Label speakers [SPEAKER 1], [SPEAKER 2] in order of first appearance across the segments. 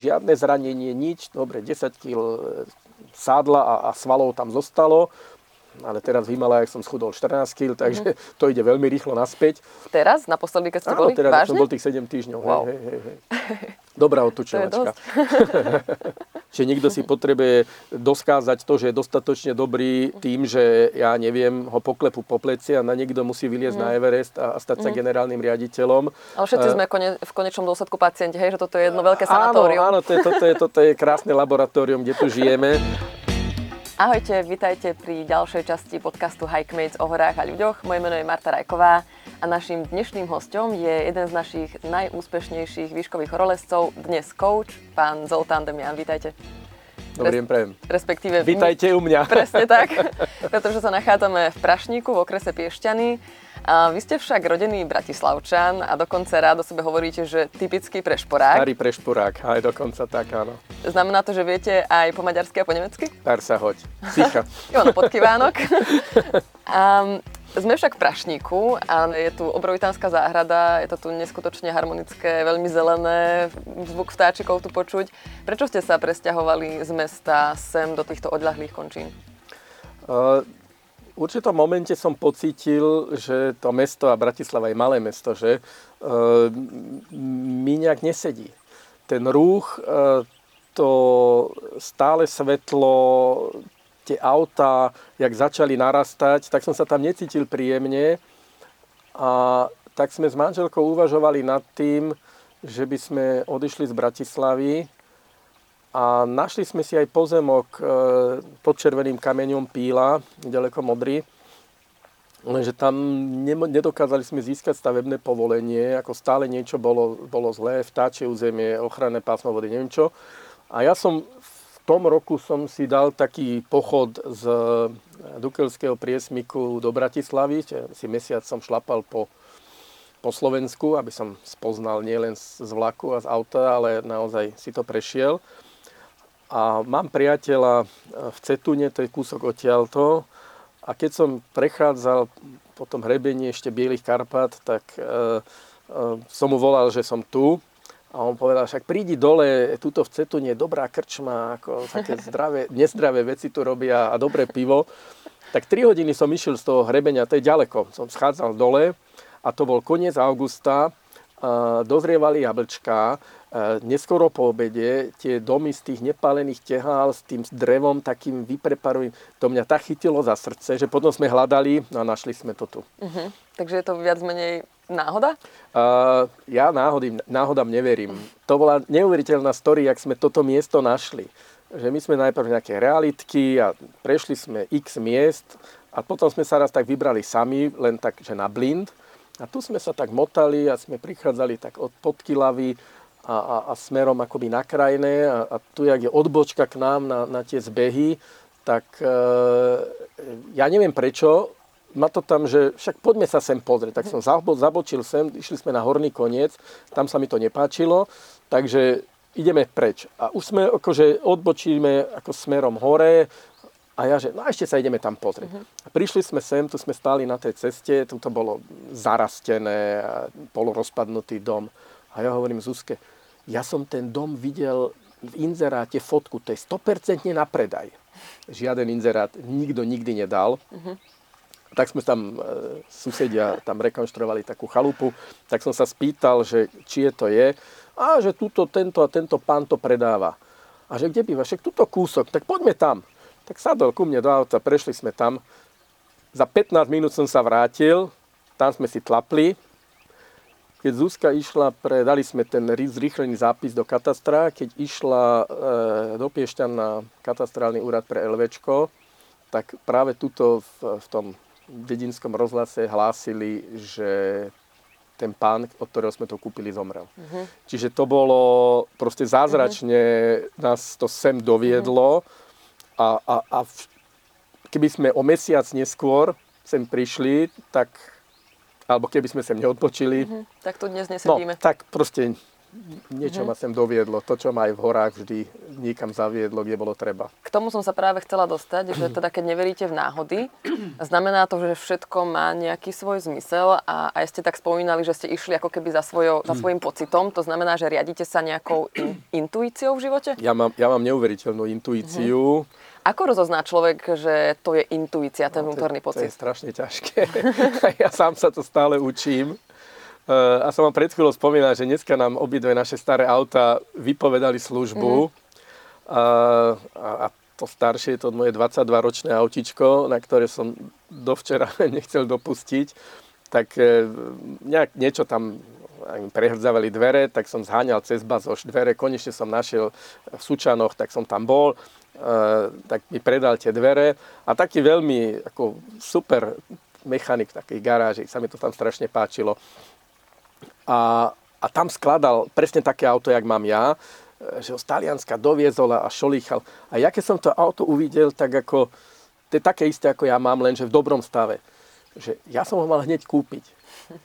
[SPEAKER 1] Žiadne zranenie, nič. Dobre, 10 kg sádla a, a svalov tam zostalo ale teraz v Himalajach som schudol 14 kg, takže mm-hmm. to ide veľmi rýchlo naspäť.
[SPEAKER 2] Teraz? Naposledy, keď ste
[SPEAKER 1] Áno,
[SPEAKER 2] boli?
[SPEAKER 1] teraz
[SPEAKER 2] Vážne?
[SPEAKER 1] som bol tých 7 týždňov.
[SPEAKER 2] Wow.
[SPEAKER 1] Hej, hej, hej. Dobrá otučovačka. Čiže niekto si potrebuje doskázať to, že je dostatočne dobrý tým, že ja neviem, ho poklepu po pleci a na niekto musí vyliezť mm. na Everest a, a stať sa mm. generálnym riaditeľom.
[SPEAKER 2] Ale všetci uh, sme kone, v konečnom dôsledku pacienti, hej, že toto je jedno veľké sanatórium.
[SPEAKER 1] Áno, áno, to je, toto, je, toto je krásne laboratórium, kde tu žijeme.
[SPEAKER 2] Ahojte, vitajte pri ďalšej časti podcastu Hikemates o horách a ľuďoch. Moje meno je Marta Rajková a našim dnešným hostom je jeden z našich najúspešnejších výškových horolezcov, dnes coach, pán Zoltán Demian. Vítajte.
[SPEAKER 1] Dobrý deň, prejem.
[SPEAKER 2] Respektíve...
[SPEAKER 1] Vítajte u mňa.
[SPEAKER 2] Presne tak, pretože sa nachádzame v Prašníku v okrese Piešťany a vy ste však rodený Bratislavčan a dokonca rád o sebe hovoríte, že typický prešporák.
[SPEAKER 1] Starý prešporák, aj dokonca tak, áno.
[SPEAKER 2] Znamená to, že viete aj po maďarsky a po nemecky?
[SPEAKER 1] Pár sa hoď. Sicha.
[SPEAKER 2] Ono podkývánok. um, sme však v Prašníku a je tu obrovitánska záhrada, je to tu neskutočne harmonické, veľmi zelené, zvuk vtáčikov tu počuť. Prečo ste sa presťahovali z mesta sem do týchto odľahlých končín?
[SPEAKER 1] Uh, určitom momente som pocítil, že to mesto, a Bratislava je malé mesto, že e, mi nejak nesedí. Ten rúch, e, to stále svetlo, tie autá, jak začali narastať, tak som sa tam necítil príjemne. A tak sme s manželkou uvažovali nad tým, že by sme odišli z Bratislavy a našli sme si aj pozemok e, pod červeným kameňom Píla, ďaleko modrý. Lenže tam nedokázali sme získať stavebné povolenie, ako stále niečo bolo, bolo zlé, vtáčie územie, ochranné pásmo vody, neviem čo. A ja som v tom roku som si dal taký pochod z Dukelského priesmiku do Bratislavy, si mesiac som šlapal po, po Slovensku, aby som spoznal nielen z vlaku a z auta, ale naozaj si to prešiel. A mám priateľa v Cetune, to je kúsok odtiaľto. A keď som prechádzal po tom hrebení ešte Bielých Karpat, tak e, e, som mu volal, že som tu. A on povedal, však prídi dole, túto v Cetune je dobrá krčma, ako také zdravé, nezdravé veci tu robia a dobré pivo. Tak 3 hodiny som išiel z toho hrebenia, to je ďaleko. Som schádzal dole a to bol koniec augusta, dozrievali jablčká, neskoro po obede tie domy z tých nepálených tehál s tým drevom takým vypreparovým, to mňa tak chytilo za srdce, že potom sme hľadali no a našli sme to tu.
[SPEAKER 2] Uh-huh. Takže je to viac menej náhoda?
[SPEAKER 1] Uh, ja náhody, náhodám neverím. To bola neuveriteľná story, jak sme toto miesto našli. Že my sme najprv nejaké realitky a prešli sme x miest a potom sme sa raz tak vybrali sami, len tak, že na blind. A tu sme sa tak motali a sme prichádzali tak od podkylavy a, a, a smerom akoby na krajné a, a tu, jak je odbočka k nám na, na tie zbehy, tak e, ja neviem prečo, ma to tam, že však poďme sa sem pozrieť. Tak som zabočil sem, išli sme na horný koniec, tam sa mi to nepáčilo, takže ideme preč. A už sme akože odbočíme ako smerom hore, a ja, že no ešte sa ideme tam pozrieť. Uh-huh. A prišli sme sem, tu sme stáli na tej ceste, tu to bolo zarastené, polorozpadnutý dom. A ja hovorím Zuzke, ja som ten dom videl v inzeráte fotku, to je 100% na predaj. Žiaden inzerát nikto nikdy nedal. Uh-huh. Tak sme tam, e, susedia tam rekonštruovali takú chalupu, tak som sa spýtal, že či je to je. A že tuto, tento a tento pán to predáva. A že kde býva? Však tuto kúsok, tak poďme tam. Tak sadol ku mne do auta, prešli sme tam. Za 15 minút som sa vrátil, tam sme si tlapli. Keď Zuzka išla, pre, dali sme ten zrýchlený zápis do katastra, keď išla e, do Piešťan na katastrálny úrad pre LVčko, tak práve tuto v, v tom dedinskom rozhlase hlásili, že ten pán, od ktorého sme to kúpili, zomrel. Uh-huh. Čiže to bolo proste zázračne, uh-huh. nás to sem doviedlo. Uh-huh a, a, a v, keby sme o mesiac neskôr sem prišli, tak alebo keby sme sem neodpočili. Mm-hmm.
[SPEAKER 2] Tak tu dnes nesedíme.
[SPEAKER 1] No, tak proste niečo ma sem doviedlo. To, čo ma aj v horách vždy niekam zaviedlo, kde bolo treba.
[SPEAKER 2] K tomu som sa práve chcela dostať, že teda keď neveríte v náhody, znamená to, že všetko má nejaký svoj zmysel a aj ste tak spomínali, že ste išli ako keby za, svojo, za svojim pocitom. To znamená, že riadite sa nejakou in, intuíciou v živote?
[SPEAKER 1] Ja mám, ja mám neuveriteľnú intuíciu.
[SPEAKER 2] Ako rozozná človek, že to je intuícia, ten
[SPEAKER 1] No,
[SPEAKER 2] vnútorný
[SPEAKER 1] to, to
[SPEAKER 2] pocit?
[SPEAKER 1] je strašne ťažké. ja sám sa to stále učím. Eh, A som vám pred chvíľou spomínal, že dneska nám obidve naše staré auta vypovedali službu. A, a, a to staršie, to moje 22-ročné autičko, na ktoré som dovčera nechcel dopustiť, tak eh, nejak, niečo tam prehrdzavali dvere, tak som zháňal cez bazoš dvere, konečne som našiel v Sučanoch, tak som tam bol, eh, tak mi predal tie dvere a taký veľmi ako super mechanik v garáži, sa mi to tam strašne páčilo. A, a tam skladal presne také auto, jak mám ja, e, že ho z Talianska doviezol a šolíchal. A ja keď som to auto uvidel, tak ako, to je také isté, ako ja mám, lenže v dobrom stave. Že ja som ho mal hneď kúpiť.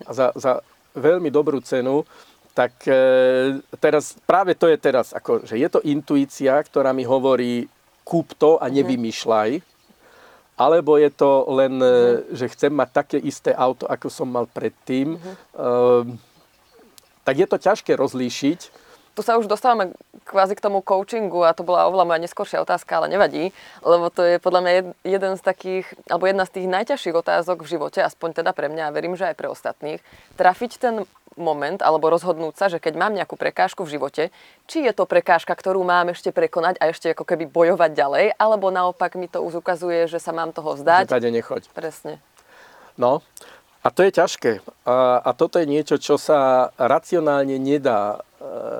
[SPEAKER 1] A za, za veľmi dobrú cenu. Tak e, teraz, práve to je teraz, ako, že je to intuícia, ktorá mi hovorí, kúp to a nevymýšľaj. Alebo je to len, e, že chcem mať také isté auto, ako som mal predtým. Ehm, tak je to ťažké rozlíšiť.
[SPEAKER 2] Tu sa už dostávame kvázi k tomu coachingu a to bola oveľa moja neskoršia otázka, ale nevadí, lebo to je podľa mňa jed- jeden z takých, alebo jedna z tých najťažších otázok v živote, aspoň teda pre mňa a verím, že aj pre ostatných, trafiť ten moment alebo rozhodnúť sa, že keď mám nejakú prekážku v živote, či je to prekážka, ktorú mám ešte prekonať a ešte ako keby bojovať ďalej, alebo naopak mi to už ukazuje, že sa mám toho vzdať.
[SPEAKER 1] tade nechoď.
[SPEAKER 2] Presne.
[SPEAKER 1] No, a to je ťažké. A, a toto je niečo, čo sa racionálne nedá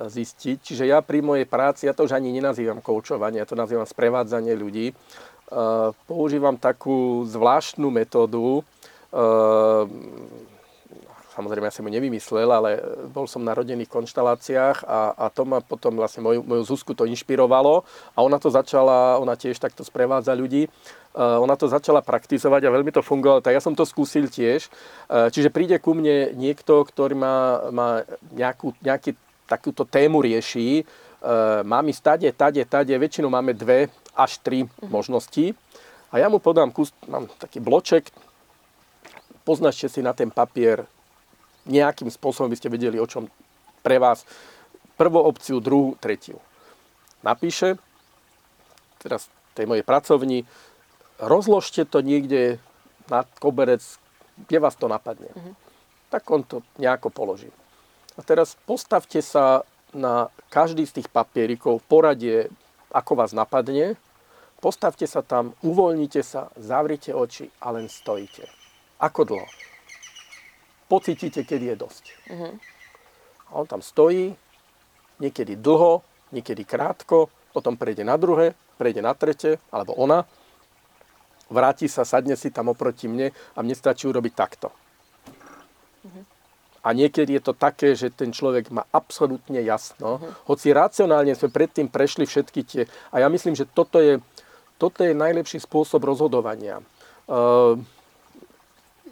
[SPEAKER 1] zistiť. Čiže ja pri mojej práci, ja to už ani nenazývam koučovanie, ja to nazývam sprevádzanie ľudí. E, používam takú zvláštnu metódu. E, samozrejme, ja som ju nevymyslel, ale bol som na rodinných konštaláciách a, a to ma potom vlastne moju, moju Zuzku to inšpirovalo a ona to začala, ona tiež takto sprevádza ľudí. Ona to začala praktizovať a veľmi to fungovalo, tak ja som to skúsil tiež. Čiže príde ku mne niekto, ktorý má, má nejakú, nejaký, takúto tému rieši, uh, mám ísť tade, tade, väčšinou máme dve až tri možnosti a ja mu podám kus, mám taký bloček, poznačte si na ten papier nejakým spôsobom by ste vedeli, o čom pre vás prvú opciu, druhú, tretiu. Napíše, teraz tej mojej pracovni, rozložte to niekde na koberec, kde vás to napadne. Tak on to nejako položí. A teraz postavte sa na každý z tých papierikov poradie, ako vás napadne. Postavte sa tam, uvoľnite sa, zavrite oči a len stojíte. Ako dlho? Pocítite, keď je dosť. A on tam stojí, niekedy dlho, niekedy krátko, potom prejde na druhé, prejde na tretie, alebo ona, vráti sa, sadne si tam oproti mne a mne stačí urobiť takto. A niekedy je to také, že ten človek má absolútne jasno, hoci racionálne sme predtým prešli všetky tie... A ja myslím, že toto je, toto je najlepší spôsob rozhodovania. Uh,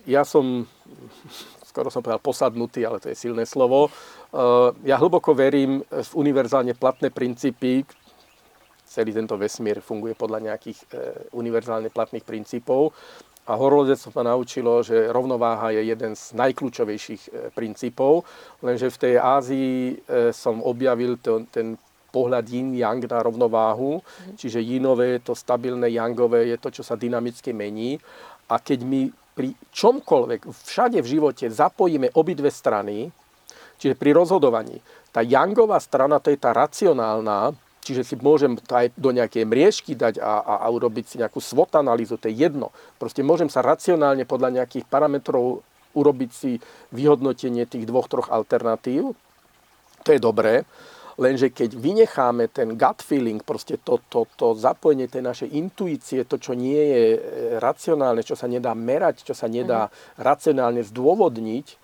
[SPEAKER 1] ja som, skoro som povedal posadnutý, ale to je silné slovo, uh, ja hlboko verím v univerzálne platné princípy, celý tento vesmír funguje podľa nejakých e, univerzálne platných princípov. A horolezectvo ma naučilo, že rovnováha je jeden z najkľúčovejších e, princípov, lenže v tej Ázii e, som objavil to, ten pohľad yin-yang na rovnováhu, čiže yinové to stabilné, yangové je to, čo sa dynamicky mení. A keď my pri čomkoľvek, všade v živote zapojíme obidve strany, čiže pri rozhodovaní, tá yangová strana, to je tá racionálna, čiže si môžem to aj do nejakej mriežky dať a, a, a urobiť si nejakú SWOT analýzu, to je jedno. Proste môžem sa racionálne podľa nejakých parametrov urobiť si vyhodnotenie tých dvoch, troch alternatív. To je dobré. Lenže keď vynecháme ten gut feeling, proste to, to, to zapojenie tej našej intuície, to, čo nie je e, racionálne, čo sa nedá merať, čo sa nedá racionálne zdôvodniť, e,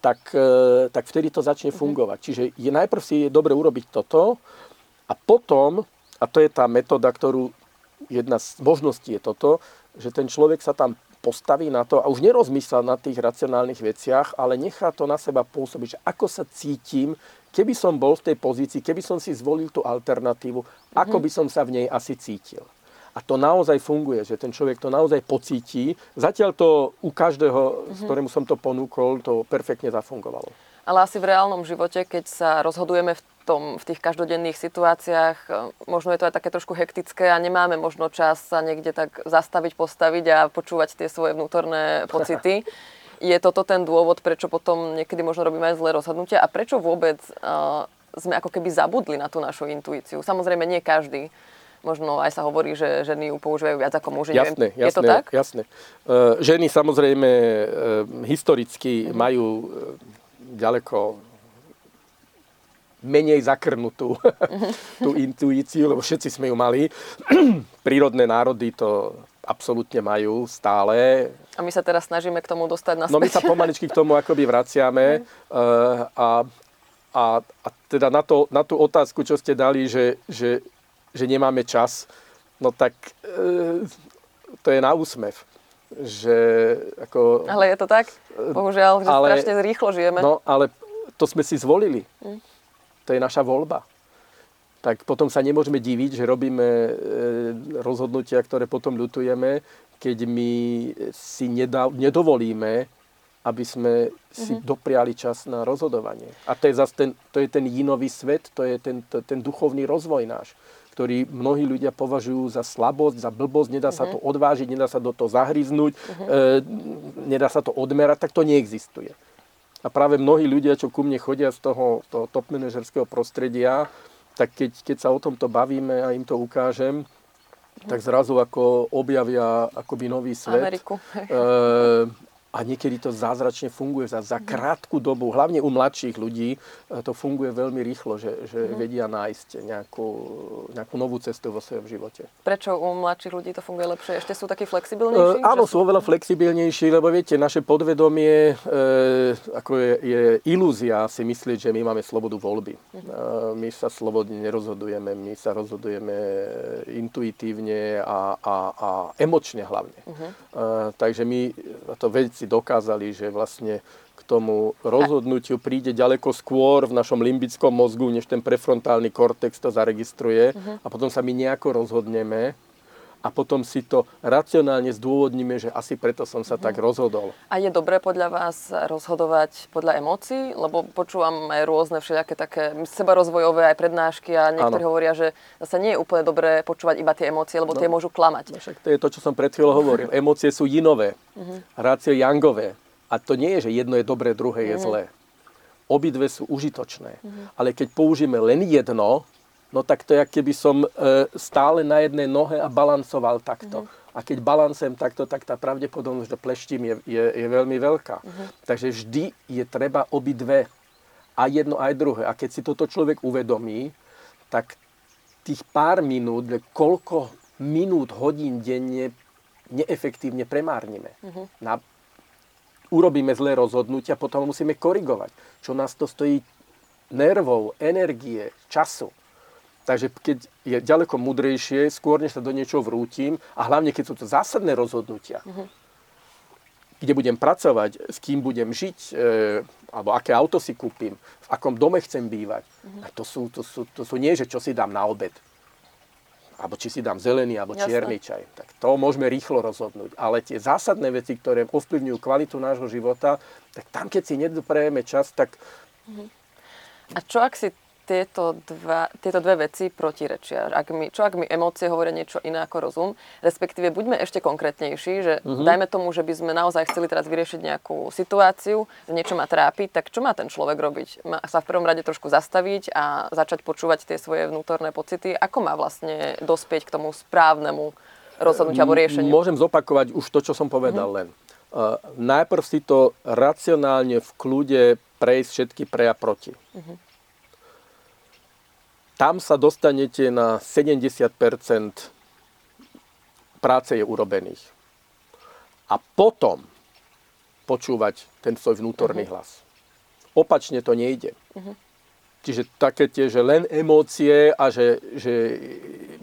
[SPEAKER 1] tak, e, tak vtedy to začne fungovať. Čiže je, najprv si je dobre urobiť toto a potom, a to je tá metóda, ktorú jedna z možností je toto, že ten človek sa tam postaví na to a už nerozmýšľa na tých racionálnych veciach, ale nechá to na seba pôsobiť, že ako sa cítim, keby som bol v tej pozícii, keby som si zvolil tú alternatívu, mm-hmm. ako by som sa v nej asi cítil. A to naozaj funguje, že ten človek to naozaj pocíti. Zatiaľ to u každého, mm-hmm. s ktorému som to ponúkol, to perfektne zafungovalo.
[SPEAKER 2] Ale asi v reálnom živote, keď sa rozhodujeme v, tom, v tých každodenných situáciách, e, možno je to aj také trošku hektické a nemáme možno čas sa niekde tak zastaviť, postaviť a počúvať tie svoje vnútorné pocity. Je toto ten dôvod, prečo potom niekedy možno robíme aj zlé rozhodnutia a prečo vôbec uh, sme ako keby zabudli na tú našu intuíciu? Samozrejme, nie každý. Možno aj sa hovorí, že ženy ju používajú viac ako muži.
[SPEAKER 1] Jasné,
[SPEAKER 2] jasné,
[SPEAKER 1] je
[SPEAKER 2] to tak?
[SPEAKER 1] Jasné. Uh, ženy samozrejme uh, historicky mm-hmm. majú ďaleko menej zakrnutú tú intuíciu, lebo všetci sme ju mali. Prírodné národy to absolútne majú stále.
[SPEAKER 2] A my sa teraz snažíme k tomu dostať naspäť.
[SPEAKER 1] No my sa pomaličky k tomu akoby vraciame. Uh, a, a, a teda na, to, na tú otázku, čo ste dali, že, že, že nemáme čas, no tak uh, to je na úsmev že ako...
[SPEAKER 2] Ale je to tak? Bohužiaľ, že ale, strašne rýchlo žijeme.
[SPEAKER 1] No, ale to sme si zvolili. Mm. To je naša voľba. Tak potom sa nemôžeme diviť, že robíme e, rozhodnutia, ktoré potom ľutujeme, keď my si nedovolíme, aby sme si mm-hmm. dopriali čas na rozhodovanie. A to je zase ten, to je ten jinový svet, to je ten, to, ten duchovný rozvoj náš ktorý mnohí ľudia považujú za slabosť, za blbosť, nedá sa to mhm. odvážiť, nedá sa do toho zahryznúť, uh-huh. e, nedá sa to odmerať, tak to neexistuje. A práve mnohí ľudia, čo ku mne chodia z toho, toho top manažerského prostredia, tak keď, keď sa o tomto bavíme a im to ukážem, tak zrazu ako objavia akoby nový svet.
[SPEAKER 2] Ameriku.
[SPEAKER 1] E, a niekedy to zázračne funguje za, za krátku dobu, hlavne u mladších ľudí, to funguje veľmi rýchlo, že, že mm. vedia nájsť nejakú, nejakú novú cestu vo svojom živote.
[SPEAKER 2] Prečo u mladších ľudí to funguje lepšie? Ešte sú takí flexibilnejší?
[SPEAKER 1] E, áno, sú oveľa flexibilnejší, lebo viete, naše podvedomie e, ako je, je ilúzia si myslieť, že my máme slobodu voľby. Mm. E, my sa slobodne nerozhodujeme, my sa rozhodujeme intuitívne a, a, a emočne hlavne. Mm. E, takže my to vedci vedci dokázali, že vlastne k tomu rozhodnutiu príde ďaleko skôr v našom limbickom mozgu, než ten prefrontálny kortex to zaregistruje. Uh-huh. A potom sa my nejako rozhodneme a potom si to racionálne zdôvodníme, že asi preto som sa tak rozhodol.
[SPEAKER 2] A je dobré podľa vás rozhodovať podľa emócií? Lebo počúvam aj rôzne všelijaké také sebarozvojové aj prednášky a niektorí ano. hovoria, že zase nie je úplne dobré počúvať iba tie emócie, lebo no, tie môžu klamať.
[SPEAKER 1] No však to je to, čo som pred chvíľou hovoril. Emócie sú jinové, uh-huh. rácio jangové. A to nie je, že jedno je dobré, druhé je uh-huh. zlé. Obidve sú užitočné. Uh-huh. Ale keď použijeme len jedno, no tak to je, keby som e, stále na jednej nohe a balancoval takto. Uh-huh. A keď balancujem takto, tak tá pravdepodobnosť, že pleštím, je, je, je veľmi veľká. Uh-huh. Takže vždy je treba obidve. A jedno, aj druhé. A keď si toto človek uvedomí, tak tých pár minút, koľko minút, hodín denne neefektívne premárnime. Uh-huh. Na, urobíme zlé rozhodnutia, potom musíme korigovať. Čo nás to stojí nervov, energie, času. Takže keď je ďaleko mudrejšie, skôr než sa do niečoho vrútim, a hlavne keď sú to zásadné rozhodnutia, uh-huh. kde budem pracovať, s kým budem žiť, e, alebo aké auto si kúpim, v akom dome chcem bývať, uh-huh. to, sú, to, sú, to sú nie, že čo si dám na obed, alebo či si dám zelený alebo Jasne. čierny čaj. Tak to môžeme rýchlo rozhodnúť. Ale tie zásadné veci, ktoré ovplyvňujú kvalitu nášho života, tak tam, keď si nedoprajeme čas, tak...
[SPEAKER 2] Uh-huh. A čo ak si tieto, dva, tieto dve veci protirečia. Ak mi, čo ak mi emócie hovoria niečo iné ako rozum, respektíve buďme ešte konkrétnejší, že uh-huh. dajme tomu, že by sme naozaj chceli teraz vyriešiť nejakú situáciu, niečo ma trápi, tak čo má ten človek robiť? Má sa v prvom rade trošku zastaviť a začať počúvať tie svoje vnútorné pocity. Ako má vlastne dospieť k tomu správnemu rozhodnutiu alebo riešeniu?
[SPEAKER 1] Môžem zopakovať už to, čo som povedal uh-huh. len. Uh, najprv si to racionálne v kľude prejsť všetky pre a proti. Uh-huh tam sa dostanete na 70% práce je urobených. A potom počúvať ten svoj vnútorný uh-huh. hlas. Opačne to nejde. Uh-huh. Čiže také tie, že len emócie a že, že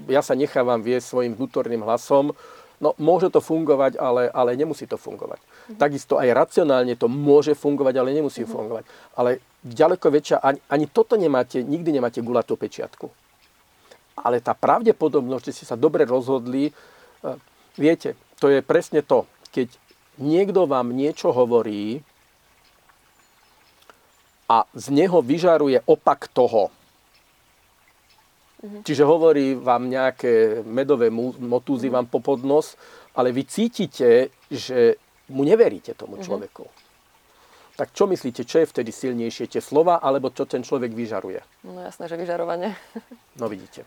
[SPEAKER 1] ja sa nechávam viesť svojim vnútorným hlasom, no môže to fungovať, ale, ale nemusí to fungovať. Takisto aj racionálne to môže fungovať, ale nemusí fungovať. Ale ďaleko väčšia, ani, ani toto nemáte, nikdy nemáte gulatú pečiatku. Ale tá pravdepodobnosť, že ste sa dobre rozhodli, e, viete, to je presne to. Keď niekto vám niečo hovorí a z neho vyžaruje opak toho, Čiže hovorí vám nejaké medové motúzy vám po podnos, ale vy cítite, že mu neveríte tomu človeku. Tak čo myslíte, čo je vtedy silnejšie, tie slova, alebo čo ten človek vyžaruje?
[SPEAKER 2] No jasné, že vyžarovanie.
[SPEAKER 1] No vidíte.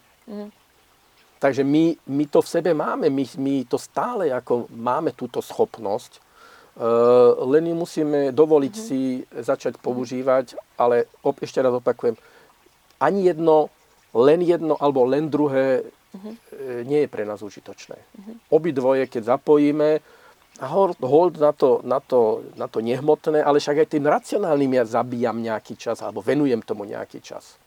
[SPEAKER 1] Takže my, my to v sebe máme, my, my to stále ako máme túto schopnosť, uh, len ju musíme dovoliť mm-hmm. si začať používať, ale op, ešte raz opakujem, ani jedno len jedno alebo len druhé uh-huh. nie je pre nás užitočné. Uh-huh. Obidvoje, keď zapojíme, hold, na, to, na, to, na to nehmotné, ale však aj tým racionálnym ja zabíjam nejaký čas, alebo venujem tomu nejaký čas.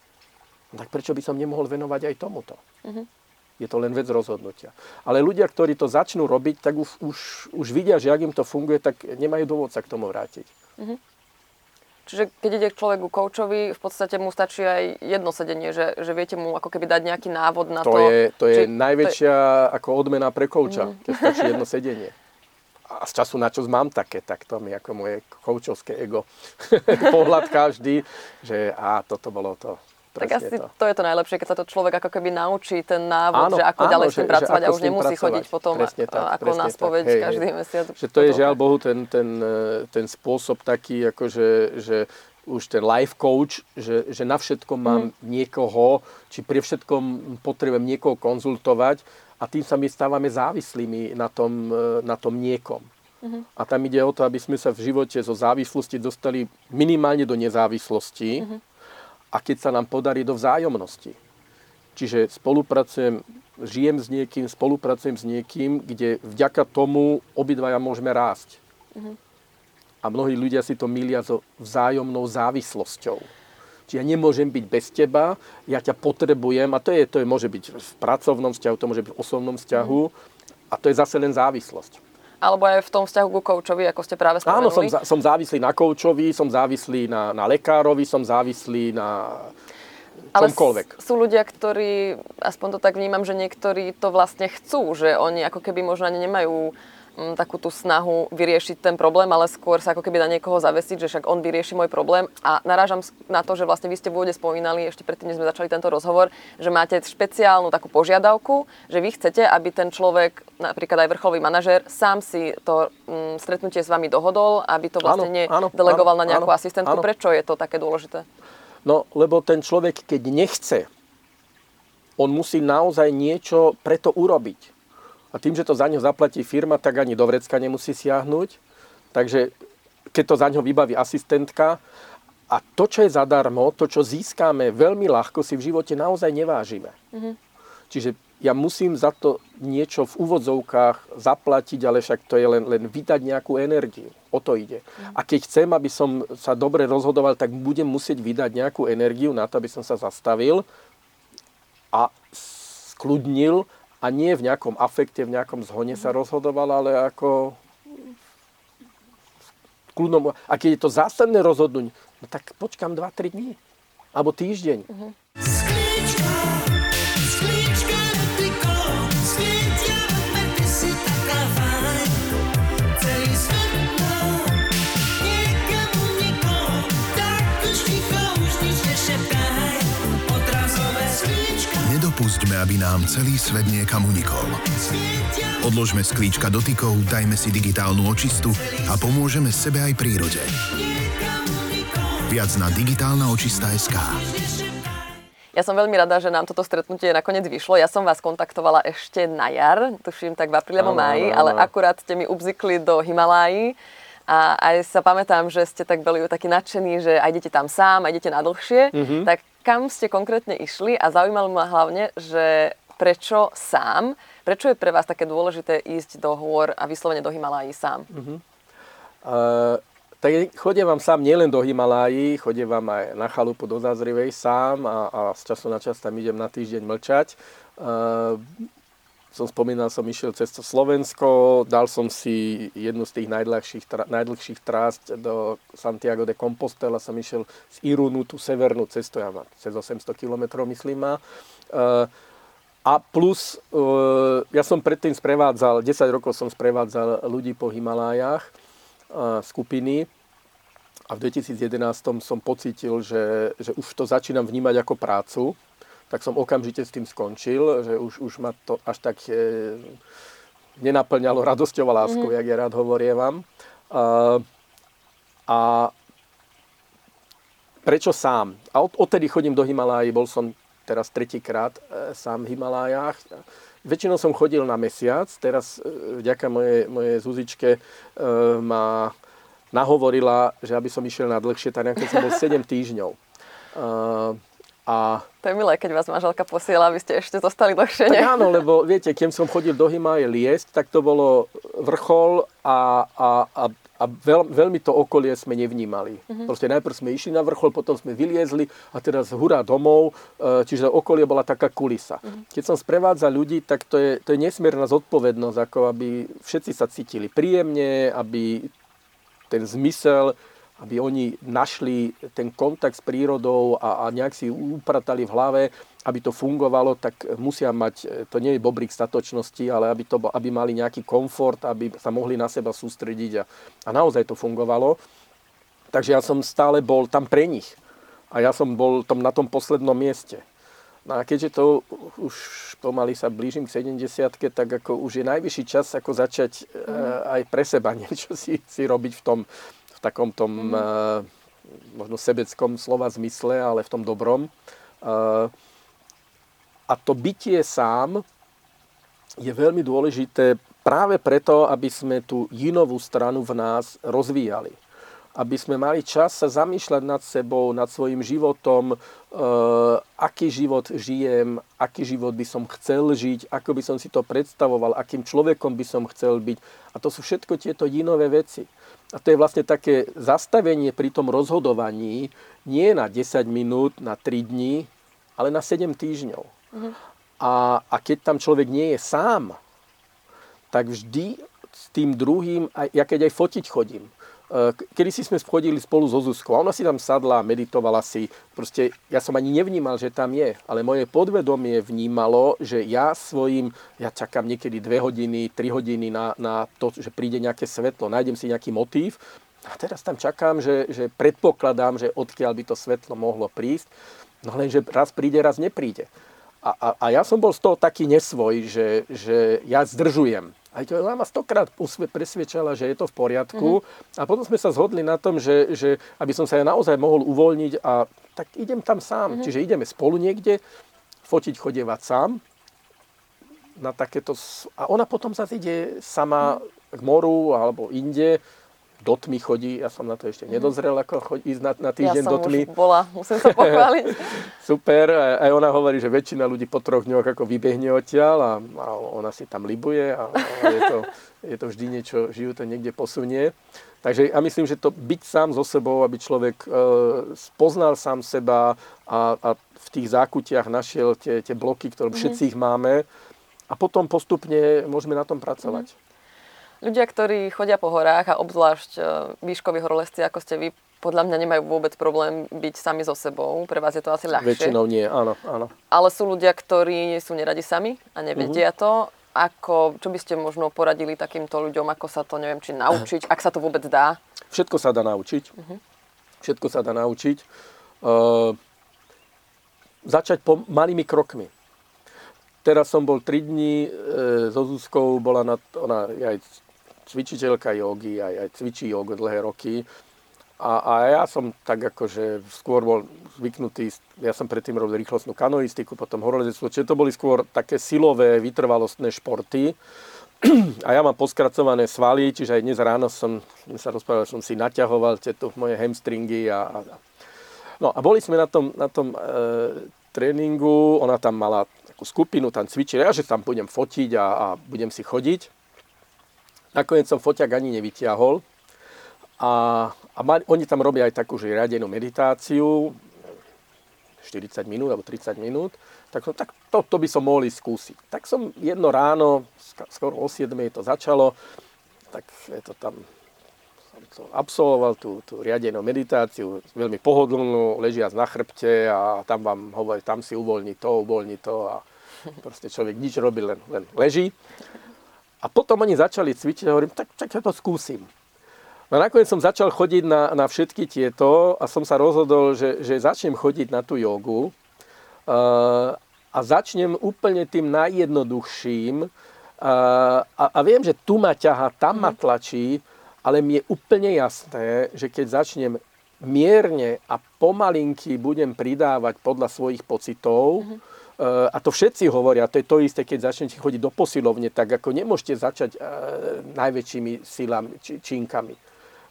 [SPEAKER 1] No tak prečo by som nemohol venovať aj tomuto? Uh-huh. Je to len vec rozhodnutia. Ale ľudia, ktorí to začnú robiť, tak už, už, už vidia, že ak im to funguje, tak nemajú dôvod sa k tomu vrátiť. Uh-huh.
[SPEAKER 2] Čiže keď ide k človeku koučovi, v podstate mu stačí aj jedno sedenie, že, že viete mu ako keby dať nejaký návod na to.
[SPEAKER 1] To je, to je či, najväčšia to je... ako odmena pre kouča, mm. keď stačí jedno sedenie. A z času na čas mám také, tak to mi ako moje koučovské ego pohľad každý, že a toto bolo to.
[SPEAKER 2] Tak asi to. to je to najlepšie, keď sa to človek ako keby naučí ten návod, áno, že ako áno, ďalej s tým pracovať a už nemusí pracovať. chodiť potom presne tak, ako na spoveď tak. každý hej, mesiac.
[SPEAKER 1] Že to je žiaľ Bohu ten, ten, ten spôsob taký, akože, že už ten life coach, že, že na všetkom mám mm. niekoho, či pri všetkom potrebujem niekoho konzultovať a tým sa my stávame závislými na tom, na tom niekom. Uh-huh. A tam ide o to, aby sme sa v živote zo závislosti dostali minimálne do nezávislosti, uh-huh a keď sa nám podarí do vzájomnosti. Čiže spolupracujem, žijem s niekým, spolupracujem s niekým, kde vďaka tomu obidvaja môžeme rásť. Uh-huh. A mnohí ľudia si to milia so vzájomnou závislosťou. Čiže ja nemôžem byť bez teba, ja ťa potrebujem, a to, je, to je, môže byť v pracovnom vzťahu, to môže byť v osobnom vzťahu, a to je zase len závislosť
[SPEAKER 2] alebo aj v tom vzťahu ku koučovi, ako ste práve spomenuli?
[SPEAKER 1] Áno, som, som závislý na koučovi, som závislý na, na lekárovi, som závislý na čomkoľvek.
[SPEAKER 2] Ale sú ľudia, ktorí, aspoň to tak vnímam, že niektorí to vlastne chcú, že oni ako keby možno ani nemajú takú tú snahu vyriešiť ten problém, ale skôr sa ako keby na niekoho zavesiť, že však on vyrieši môj problém. A narážam na to, že vlastne vy ste v úvode spomínali, ešte predtým, než sme začali tento rozhovor, že máte špeciálnu takú požiadavku, že vy chcete, aby ten človek, napríklad aj vrcholový manažér, sám si to m, stretnutie s vami dohodol, aby to vlastne nedelegoval na nejakú áno, asistentku. Áno. Prečo je to také dôležité?
[SPEAKER 1] No, lebo ten človek, keď nechce, on musí naozaj niečo preto urobiť. A tým, že to za ňo zaplatí firma, tak ani do vrecka nemusí siahnuť. Takže keď to za ňo vybaví asistentka, a to, čo je zadarmo, to, čo získame veľmi ľahko, si v živote naozaj nevážime. Mm-hmm. Čiže ja musím za to niečo v úvodzovkách zaplatiť, ale však to je len, len vydať nejakú energiu. O to ide. Mm. A keď chcem, aby som sa dobre rozhodoval, tak budem musieť vydať nejakú energiu na to, aby som sa zastavil a skľudnil a nie v nejakom afekte, v nejakom zhone sa rozhodoval, ale ako kľudnom, a keď je to zásadné rozhodnutie, no tak počkám 2-3 dní. Alebo týždeň. Uh-huh.
[SPEAKER 3] Nedopustme, aby nám celý svet niekam unikol. Odložme sklíčka dotykov, dajme si digitálnu očistu a pomôžeme sebe aj prírode. Viac na digitálna očista.sk
[SPEAKER 2] ja som veľmi rada, že nám toto stretnutie nakoniec vyšlo. Ja som vás kontaktovala ešte na jar, tuším tak v apríli alebo máji, ale akurát ste mi ubzykli do Himaláji. A aj sa pamätám, že ste tak boli takí nadšení, že aj idete tam sám, aj idete na dlhšie. Mm-hmm. Tak kam ste konkrétne išli a zaujímalo ma hlavne, že prečo sám, prečo je pre vás také dôležité ísť do hôr a vyslovene do Himalájí sám? Uh-huh.
[SPEAKER 1] Uh, tak chodím vám sám nielen do Himalájí, chodím vám aj na chalupu do Zázrivej sám a, a z času na čas tam idem na týždeň mlčať. Som spomínal, som išiel cez Slovensko, dal som si jednu z tých najdlhších, najdlhších trásť do Santiago de Compostela, som išiel z Irunu, tú severnú cestu, ja mám cez 800 km, myslím má. Uh, a plus, uh, ja som predtým sprevádzal, 10 rokov som sprevádzal ľudí po Himalájach, uh, skupiny, a v 2011 som pocítil, že, že už to začínam vnímať ako prácu, tak som okamžite s tým skončil, že už, už ma to až tak e, nenaplňalo radosťou a láskou, mm-hmm. jak ja rád hovorievam. A, a prečo sám? A od, odtedy chodím do Himaláji, bol som teraz tretíkrát e, sám v Himalájach. Väčšinou som chodil na mesiac, teraz e, vďaka mojej, mojej Zuzičke e, ma nahovorila, že aby som išiel na dlhšie, tak som bol 7 týždňov. E,
[SPEAKER 2] a... To je milé, keď vás manželka posiela, aby ste ešte zostali dlhšie?
[SPEAKER 1] Tak áno, lebo viete, keď som chodil do Himaje liesť, tak to bolo vrchol a, a, a, a veľ, veľmi to okolie sme nevnímali. Mm-hmm. Proste najprv sme išli na vrchol, potom sme vyliezli a teraz hurá domov, e, čiže okolie bola taká kulisa. Mm-hmm. Keď som sprevádzal ľudí, tak to je, to je nesmierna zodpovednosť, ako aby všetci sa cítili príjemne, aby ten zmysel aby oni našli ten kontakt s prírodou a, a nejak si upratali v hlave, aby to fungovalo, tak musia mať, to nie je bobrík statočnosti, ale aby, to, aby mali nejaký komfort, aby sa mohli na seba sústrediť a, a naozaj to fungovalo. Takže ja som stále bol tam pre nich. A ja som bol tam na tom poslednom mieste. No a keďže to už pomaly sa blížim k 70 tak ako už je najvyšší čas ako začať mm. aj pre seba niečo si, si robiť v tom, takom tom mm. možno sebeckom slova zmysle, ale v tom dobrom. Eh, a to bytie sám je veľmi dôležité práve preto, aby sme tú jinovú stranu v nás rozvíjali. Aby sme mali čas sa zamýšľať nad sebou, nad svojim životom, aký život žijem, aký život by som chcel žiť, ako by som si to predstavoval, akým človekom by som chcel byť. A to sú všetko tieto jinové veci. A to je vlastne také zastavenie pri tom rozhodovaní nie na 10 minút, na 3 dní, ale na 7 týždňov. Uh-huh. A, a keď tam človek nie je sám, tak vždy s tým druhým, ja keď aj fotiť chodím, kedy si sme chodili spolu so Zuzkou a ona si tam sadla, meditovala si. Proste ja som ani nevnímal, že tam je, ale moje podvedomie vnímalo, že ja svojim, ja čakám niekedy 2 hodiny, 3 hodiny na, na to, že príde nejaké svetlo, nájdem si nejaký motív a teraz tam čakám, že, že predpokladám, že odkiaľ by to svetlo mohlo prísť, no lenže raz príde, raz nepríde. A, a, a ja som bol z toho taký nesvoj, že, že ja zdržujem aj to ma stokrát presviečala, že je to v poriadku. Mm-hmm. A potom sme sa zhodli na tom, že, že aby som sa ja naozaj mohol uvoľniť a tak idem tam sám. Mm-hmm. Čiže ideme spolu niekde, fotiť, chodievať sám na takéto... A ona potom zase ide sama mm-hmm. k moru alebo inde do tmy chodí, ja som na to ešte mhm. nedozrel, ako chodí, ísť na, na týždeň
[SPEAKER 2] ja
[SPEAKER 1] do tmy.
[SPEAKER 2] Ja bola, musím sa pochváliť.
[SPEAKER 1] Super, aj ona hovorí, že väčšina ľudí po troch dňoch ako vybehne odtiaľ a, a ona si tam libuje a, a je, to, je to vždy niečo, žijú to niekde posunie. Takže ja myslím, že to byť sám so sebou, aby človek e, spoznal sám seba a, a v tých zákutiach našiel tie, tie bloky, ktoré mm-hmm. všetci ich máme a potom postupne môžeme na tom pracovať. Mm-hmm.
[SPEAKER 2] Ľudia, ktorí chodia po horách a obzvlášť e, výškoví horolezci, ako ste vy, podľa mňa nemajú vôbec problém byť sami so sebou. Pre vás je to asi ľahšie.
[SPEAKER 1] Väčšinou nie, áno, áno.
[SPEAKER 2] Ale sú ľudia, ktorí sú neradi sami a nevedia uh-huh. to. Ako, čo by ste možno poradili takýmto ľuďom, ako sa to, neviem, či naučiť, ak sa to vôbec dá?
[SPEAKER 1] Všetko sa dá naučiť. Uh-huh. Všetko sa dá naučiť. Uh, začať po malými krokmi. Teraz som bol 3 dní e, so Zuzkou, bola na, ona aj cvičiteľka jogy, aj, aj cvičí jogu dlhé roky. A, a ja som tak akože skôr bol zvyknutý, ja som predtým robil rýchlostnú kanoistiku, potom horolezectvo, čiže to boli skôr také silové, vytrvalostné športy. A ja mám poskracované svaly, čiže aj dnes ráno som, sa rozprával, som si naťahoval tieto moje hamstringy a, a No a boli sme na tom, na tom e, tréningu, ona tam mala takú skupinu, tam cvičila, ja že tam budem fotiť a, a budem si chodiť. Nakoniec som foťak ani nevyťahol. A, a ma, oni tam robia aj takú že riadenú meditáciu. 40 minút alebo 30 minút, tak, som, tak to, to by som mohol ísť skúsiť. Tak som jedno ráno, skoro o 7 to začalo, tak je to tam som absolvoval tú, tú riadenú meditáciu, veľmi pohodlnú, ležiac na chrbte a tam vám hovorí, tam si uvoľní to, uvoľní to a proste človek nič robí, len, len leží. A potom oni začali cvičiť a hovorím, tak, tak ja to skúsim. No nakoniec som začal chodiť na, na všetky tieto a som sa rozhodol, že, že začnem chodiť na tú jogu uh, a začnem úplne tým najjednoduchším. Uh, a, a viem, že tu ma ťaha, tam ma mhm. tlačí, ale mi je úplne jasné, že keď začnem mierne a pomalinky budem pridávať podľa svojich pocitov, mm-hmm. A to všetci hovoria, to je to isté, keď začnete chodiť do posilovne, tak ako nemôžete začať uh, najväčšími silami, či, činkami.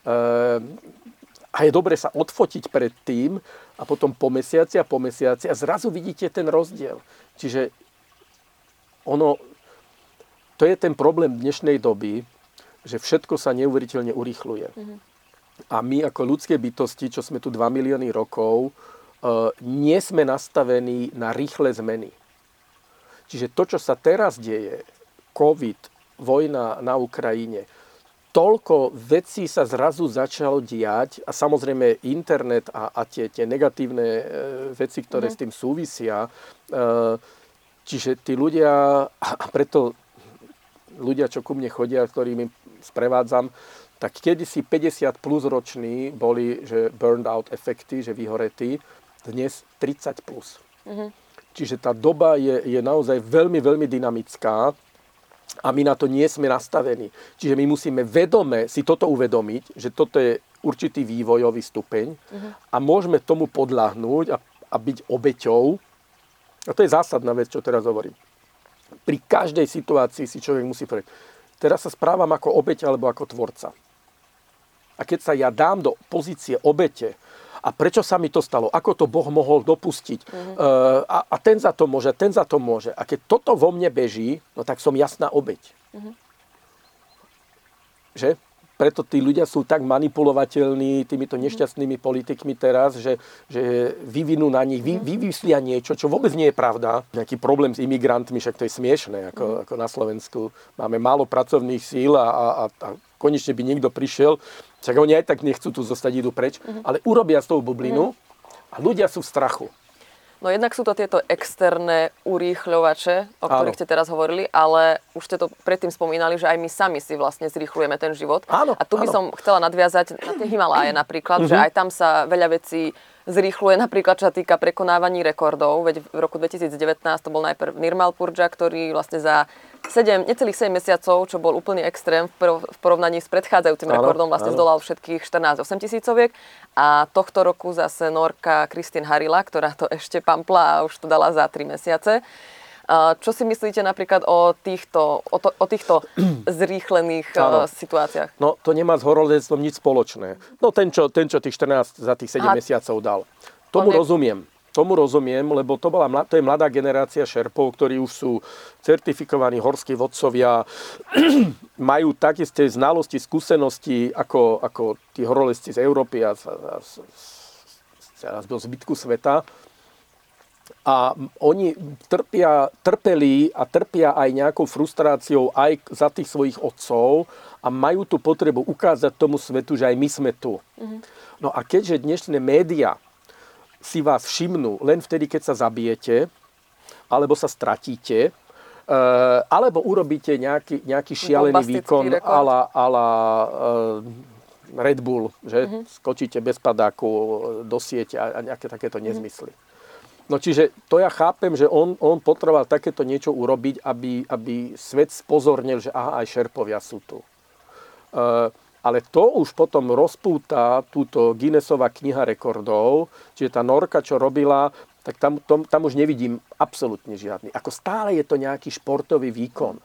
[SPEAKER 1] Ehm, a je dobre sa odfotiť pred tým a potom po mesiaci a po mesiaci a zrazu vidíte ten rozdiel. Čiže ono, to je ten problém dnešnej doby, že všetko sa neuveriteľne urýchluje. Mm-hmm. A my ako ľudské bytosti, čo sme tu 2 milióny rokov, nie sme nastavení na rýchle zmeny. Čiže to, čo sa teraz deje, COVID, vojna na Ukrajine, toľko vecí sa zrazu začalo diať a samozrejme internet a, a tie, tie negatívne e, veci, ktoré mm. s tým súvisia. E, čiže tí ľudia, a preto ľudia, čo ku mne chodia, ktorými sprevádzam, tak kedysi 50 plus roční boli, že burned out efekty, že vyhoretí, dnes 30 plus. Mm-hmm. Čiže tá doba je, je naozaj veľmi, veľmi dynamická a my na to nie sme nastavení. Čiže my musíme vedome si toto uvedomiť, že toto je určitý vývojový stupeň uh-huh. a môžeme tomu podľahnúť a, a byť obeťou. A to je zásadná vec, čo teraz hovorím. Pri každej situácii si človek musí povedať, teraz sa správam ako obeť alebo ako tvorca. A keď sa ja dám do pozície obete, a prečo sa mi to stalo, ako to Boh mohol dopustiť uh-huh. a, a ten za to môže, ten za to môže. A keď toto vo mne beží, no tak som jasná obeď. Uh-huh. Že? Preto tí ľudia sú tak manipulovateľní týmito mhm. nešťastnými politikmi teraz, že, že vyvinú na nich, vy, vyvyslia niečo, čo vôbec nie je pravda. Nejaký problém s imigrantmi, však to je smiešné, ako, ako na Slovensku. Máme málo pracovných síl a, a, a konečne by niekto prišiel, však oni aj tak nechcú tu zostať, idú preč, uh-huh. ale urobia z toho bublinu uh-huh. a ľudia sú v strachu.
[SPEAKER 2] No jednak sú to tieto externé urýchľovače, o ktorých Áno. ste teraz hovorili, ale už ste to predtým spomínali, že aj my sami si vlastne zrýchlujeme ten život.
[SPEAKER 1] Áno,
[SPEAKER 2] a tu by
[SPEAKER 1] áno.
[SPEAKER 2] som chcela nadviazať na tie Himaláje napríklad, uh-huh. že aj tam sa veľa vecí zrýchluje napríklad, čo sa týka prekonávaní rekordov. Veď v roku 2019 to bol najprv Nirmal Purja, ktorý vlastne za 7, necelých 7 mesiacov, čo bol úplný extrém v porovnaní s predchádzajúcim áno, rekordom, vlastne áno. zdolal všetkých 14 8 tisícoviek. A tohto roku zase Norka Kristín Harila, ktorá to ešte pampla a už to dala za 3 mesiace. Čo si myslíte napríklad o týchto, o to, o týchto zrýchlených ano. situáciách?
[SPEAKER 1] No, to nemá s horolezeckým nič spoločné. No, ten, čo, ten, čo tých 14 za tých 7 Aha. mesiacov dal. Tomu je... rozumiem. Tomu rozumiem, lebo to, bola, to je mladá generácia šerpov, ktorí už sú certifikovaní horskí vodcovia, majú takisto znalosti, skúsenosti ako, ako tí horolezci z Európy a z, z, z, z zbytku sveta. A oni trpia, trpeli a trpia aj nejakou frustráciou aj za tých svojich otcov a majú tú potrebu ukázať tomu svetu, že aj my sme tu. Mm-hmm. No a keďže dnešné médiá si vás všimnú len vtedy, keď sa zabijete, alebo sa stratíte, eh, alebo urobíte nejaký, nejaký šialený výkon ala, ala uh, Red Bull, že uh-huh. skočíte bez padáku do siete a, nejaké takéto mhm. nezmysly. No čiže to ja chápem, že on, on potreboval takéto niečo urobiť, aby, aby svet spozornil, že aha, aj šerpovia sú tu. Uh, ale to už potom rozpúta túto Guinnessová kniha rekordov, čiže tá Norka, čo robila, tak tam, tom, tam už nevidím absolútne žiadny. Ako stále je to nejaký športový výkon.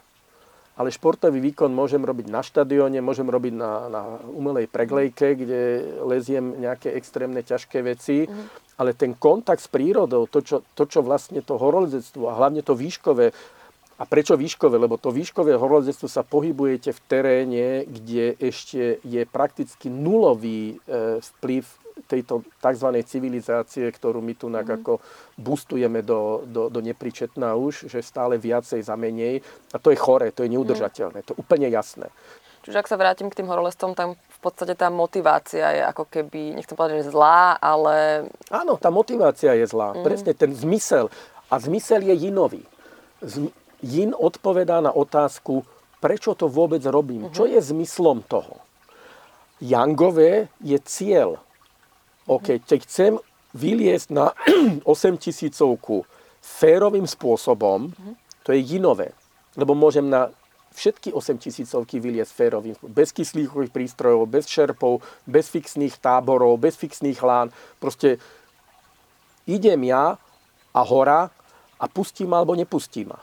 [SPEAKER 1] Ale športový výkon môžem robiť na štadióne, môžem robiť na, na umelej preglejke, kde leziem nejaké extrémne ťažké veci. Mm. Ale ten kontakt s prírodou, to čo, to, čo vlastne to horolezectvo a hlavne to výškové, a prečo výškové? Lebo to výškové horolezectvo sa pohybujete v teréne, kde ešte je prakticky nulový e, vplyv tejto tzv. civilizácie, ktorú my tu mm-hmm. ako boostujeme do, do, do nepričetná už, že stále viacej za menej. A to je chore, to je neudržateľné, to je úplne jasné.
[SPEAKER 2] Čiže ak sa vrátim k tým horolestom, tam v podstate tá motivácia je ako keby, nechcem povedať, že zlá, ale...
[SPEAKER 1] Áno, tá motivácia je zlá. Mm. Presne ten zmysel. A zmysel je jinový. Z, jin odpovedá na otázku, prečo to vôbec robím. Mm-hmm. Čo je zmyslom toho? Jangové je cieľ. OK, keď chcem vyliesť na 8 tisícovku férovým spôsobom, mm-hmm. to je jinové. Lebo môžem na všetky 8 tisícovky vyliesť férovým bez kyslíkových prístrojov, bez šerpov, bez fixných táborov, bez fixných lán. Proste idem ja a hora a pustím ma alebo nepustím ma.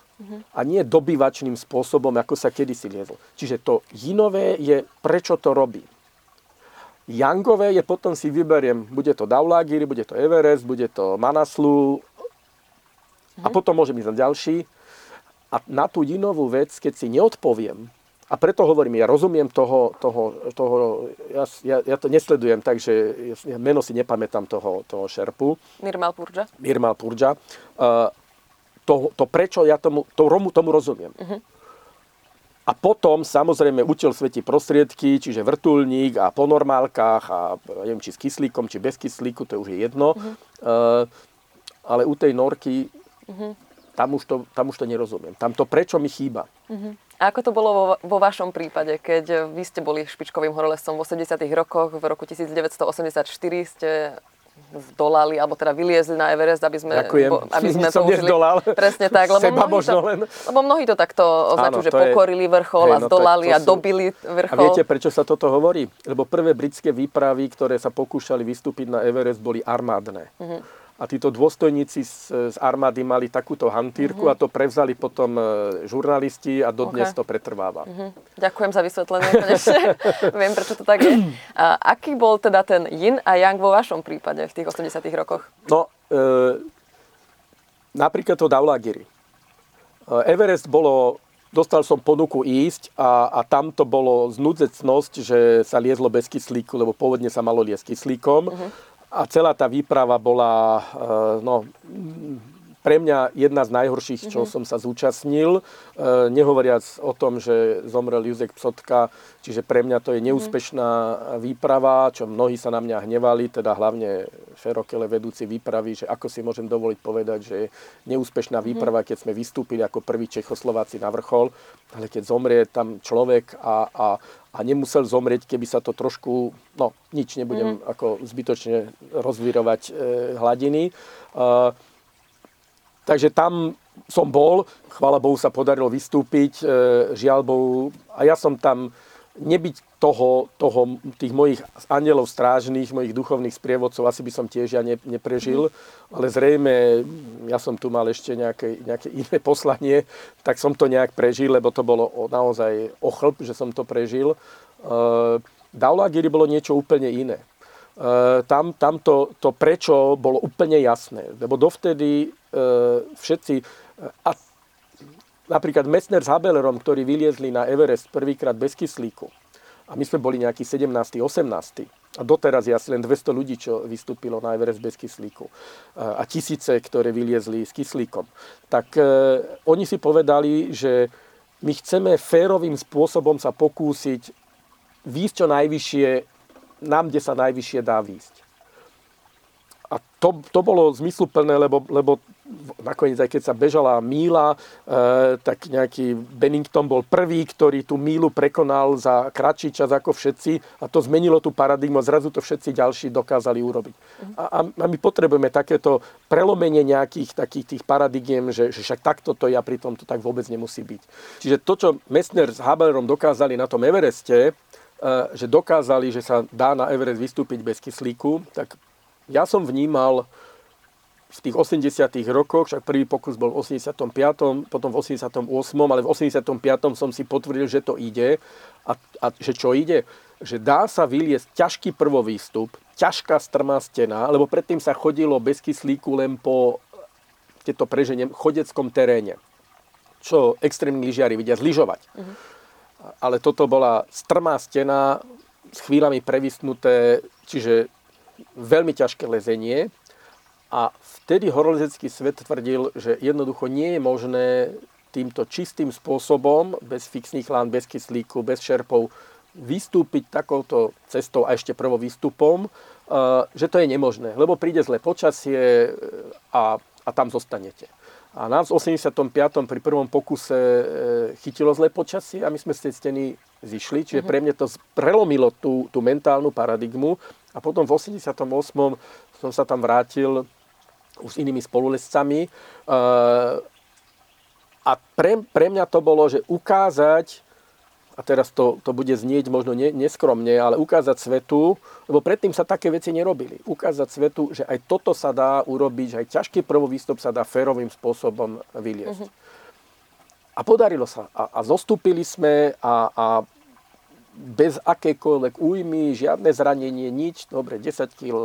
[SPEAKER 1] A nie dobyvačným spôsobom, ako sa kedysi liezol. Čiže to jinové je, prečo to robím. Jangové je potom si vyberiem, bude to Daulagiri, bude to Everest, bude to Manaslu a mhm. potom môžem ísť na ďalší a na tú jinovú vec, keď si neodpoviem, a preto hovorím, ja rozumiem toho, toho, toho ja, ja, ja to nesledujem, takže ja meno si nepamätám toho, toho šerpu.
[SPEAKER 2] Mirmal Purja.
[SPEAKER 1] Mirmal Purja. Uh, to, to prečo ja tomu, to, tomu rozumiem. Uh-huh. A potom samozrejme účel svetí prostriedky, čiže vrtulník a po normálkach a neviem, či s kyslíkom, či bez kyslíku, to už je jedno. Uh-huh. Uh, ale u tej norky uh-huh tam už to, tam už to nerozumiem. Tam to prečo mi chýba.
[SPEAKER 2] Uh-huh. A ako to bolo vo, vo vašom prípade, keď vy ste boli špičkovým horolescom v 80 rokoch, v roku 1984 ste zdolali, alebo teda vyliezli na Everest, aby sme,
[SPEAKER 1] Ďakujem.
[SPEAKER 2] Bo, aby sme
[SPEAKER 1] to užili. Nezdolal.
[SPEAKER 2] Presne tak, lebo
[SPEAKER 1] Seba
[SPEAKER 2] mnohí, to,
[SPEAKER 1] len.
[SPEAKER 2] lebo mnohí to takto označujú, že pokorili vrchol hej, a no zdolali a sú... dobili vrchol.
[SPEAKER 1] A viete, prečo sa toto hovorí? Lebo prvé britské výpravy, ktoré sa pokúšali vystúpiť na Everest, boli armádne. Uh-huh a títo dôstojníci z, z armády mali takúto hantírku uh-huh. a to prevzali potom e, žurnalisti a dodnes okay. to pretrváva. Uh-huh.
[SPEAKER 2] Ďakujem za vysvetlenie, Viem, prečo to tak je. A aký bol teda ten yin a yang vo vašom prípade v tých 80 rokoch?
[SPEAKER 1] No, e, napríklad to Daulagiri. E, Everest bolo dostal som ponuku ísť a, a tam to bolo znúdzecnosť, že sa liezlo bez kyslíku, lebo pôvodne sa malo liesť kyslíkom. Uh-huh a celá tá výprava bola eh, no, pre mňa jedna z najhorších, čo mm-hmm. som sa zúčastnil. E, nehovoriac o tom, že zomrel Juzek Psotka, čiže pre mňa to je mhm. neúspešná mm-hmm. výprava, čo mnohí sa na mňa hnevali, teda hlavne Ferokele vedúci výpravy, že ako si môžem dovoliť povedať, že je neúspešná mm-hmm. výprava, keď sme vystúpili ako prví Čechoslováci na vrchol, ale keď zomrie tam človek a, a, a nemusel zomrieť, keby sa to trošku, no nič, nebudem mm-hmm. ako zbytočne rozvírovať e, hladiny. E, Takže tam som bol, chvála Bohu sa podarilo vystúpiť, e, žiaľ Bohu, a ja som tam nebyť toho, toho, tých mojich andelov strážnych, mojich duchovných sprievodcov, asi by som tiež ja ne, neprežil, ale zrejme ja som tu mal ešte nejaké, nejaké iné poslanie, tak som to nejak prežil, lebo to bolo naozaj ochlp, že som to prežil. Uh, Daulagiri bolo niečo úplne iné. Uh, tam, tam to, to prečo bolo úplne jasné, lebo dovtedy E, všetci, a napríklad Messner s Habelerom, ktorí vyliezli na Everest prvýkrát bez kyslíku, a my sme boli nejaký 17. 18. A doteraz je asi len 200 ľudí, čo vystúpilo na Everest bez kyslíku. A tisíce, ktoré vyliezli s kyslíkom. Tak e, oni si povedali, že my chceme férovým spôsobom sa pokúsiť výjsť čo najvyššie, nám, kde sa najvyššie dá výjsť. A to, to bolo zmysluplné, lebo, lebo nakoniec aj keď sa bežala míla, e, tak nejaký Bennington bol prvý, ktorý tú mílu prekonal za kratší čas ako všetci a to zmenilo tú paradigmu a zrazu to všetci ďalší dokázali urobiť. A, a, a my potrebujeme takéto prelomenie nejakých takých tých paradigiem, že, že však takto to ja pri tom to tak vôbec nemusí byť. Čiže to, čo Messner s Haberom dokázali na tom Evereste, e, že dokázali, že sa dá na Everest vystúpiť bez kyslíku, tak ja som vnímal v tých 80 rokoch, však prvý pokus bol v 85., potom v 88., ale v 85. som si potvrdil, že to ide. A, a že čo ide? Že dá sa vyliesť ťažký prvovýstup, ťažká strmá stena, lebo predtým sa chodilo bez kyslíku len po, keď to preženiem, chodeckom teréne. Čo extrémni lyžiari vidia zlyžovať. Uh-huh. Ale toto bola strmá stena s chvíľami prevysnuté, čiže veľmi ťažké lezenie a vtedy horolezecký svet tvrdil, že jednoducho nie je možné týmto čistým spôsobom, bez fixných lán, bez kyslíku, bez šerpov, vystúpiť takouto cestou a ešte prvou výstupom, že to je nemožné, lebo príde zlé počasie a, a tam zostanete. A nás v 85. pri prvom pokuse e, chytilo zlé počasie a my sme z tej steny zišli, čiže pre mňa to prelomilo tú, tú mentálnu paradigmu a potom v 88. som sa tam vrátil už s inými spolulescami a pre, pre mňa to bolo, že ukázať a teraz to, to bude znieť možno ne, neskromne, ale ukázať svetu, lebo predtým sa také veci nerobili. Ukázať svetu, že aj toto sa dá urobiť, že aj ťažký prvovýstup sa dá férovým spôsobom vyliesť. Uh-huh. A podarilo sa. A, a zostúpili sme a, a bez akékoľvek újmy, žiadne zranenie, nič. Dobre, 10 kg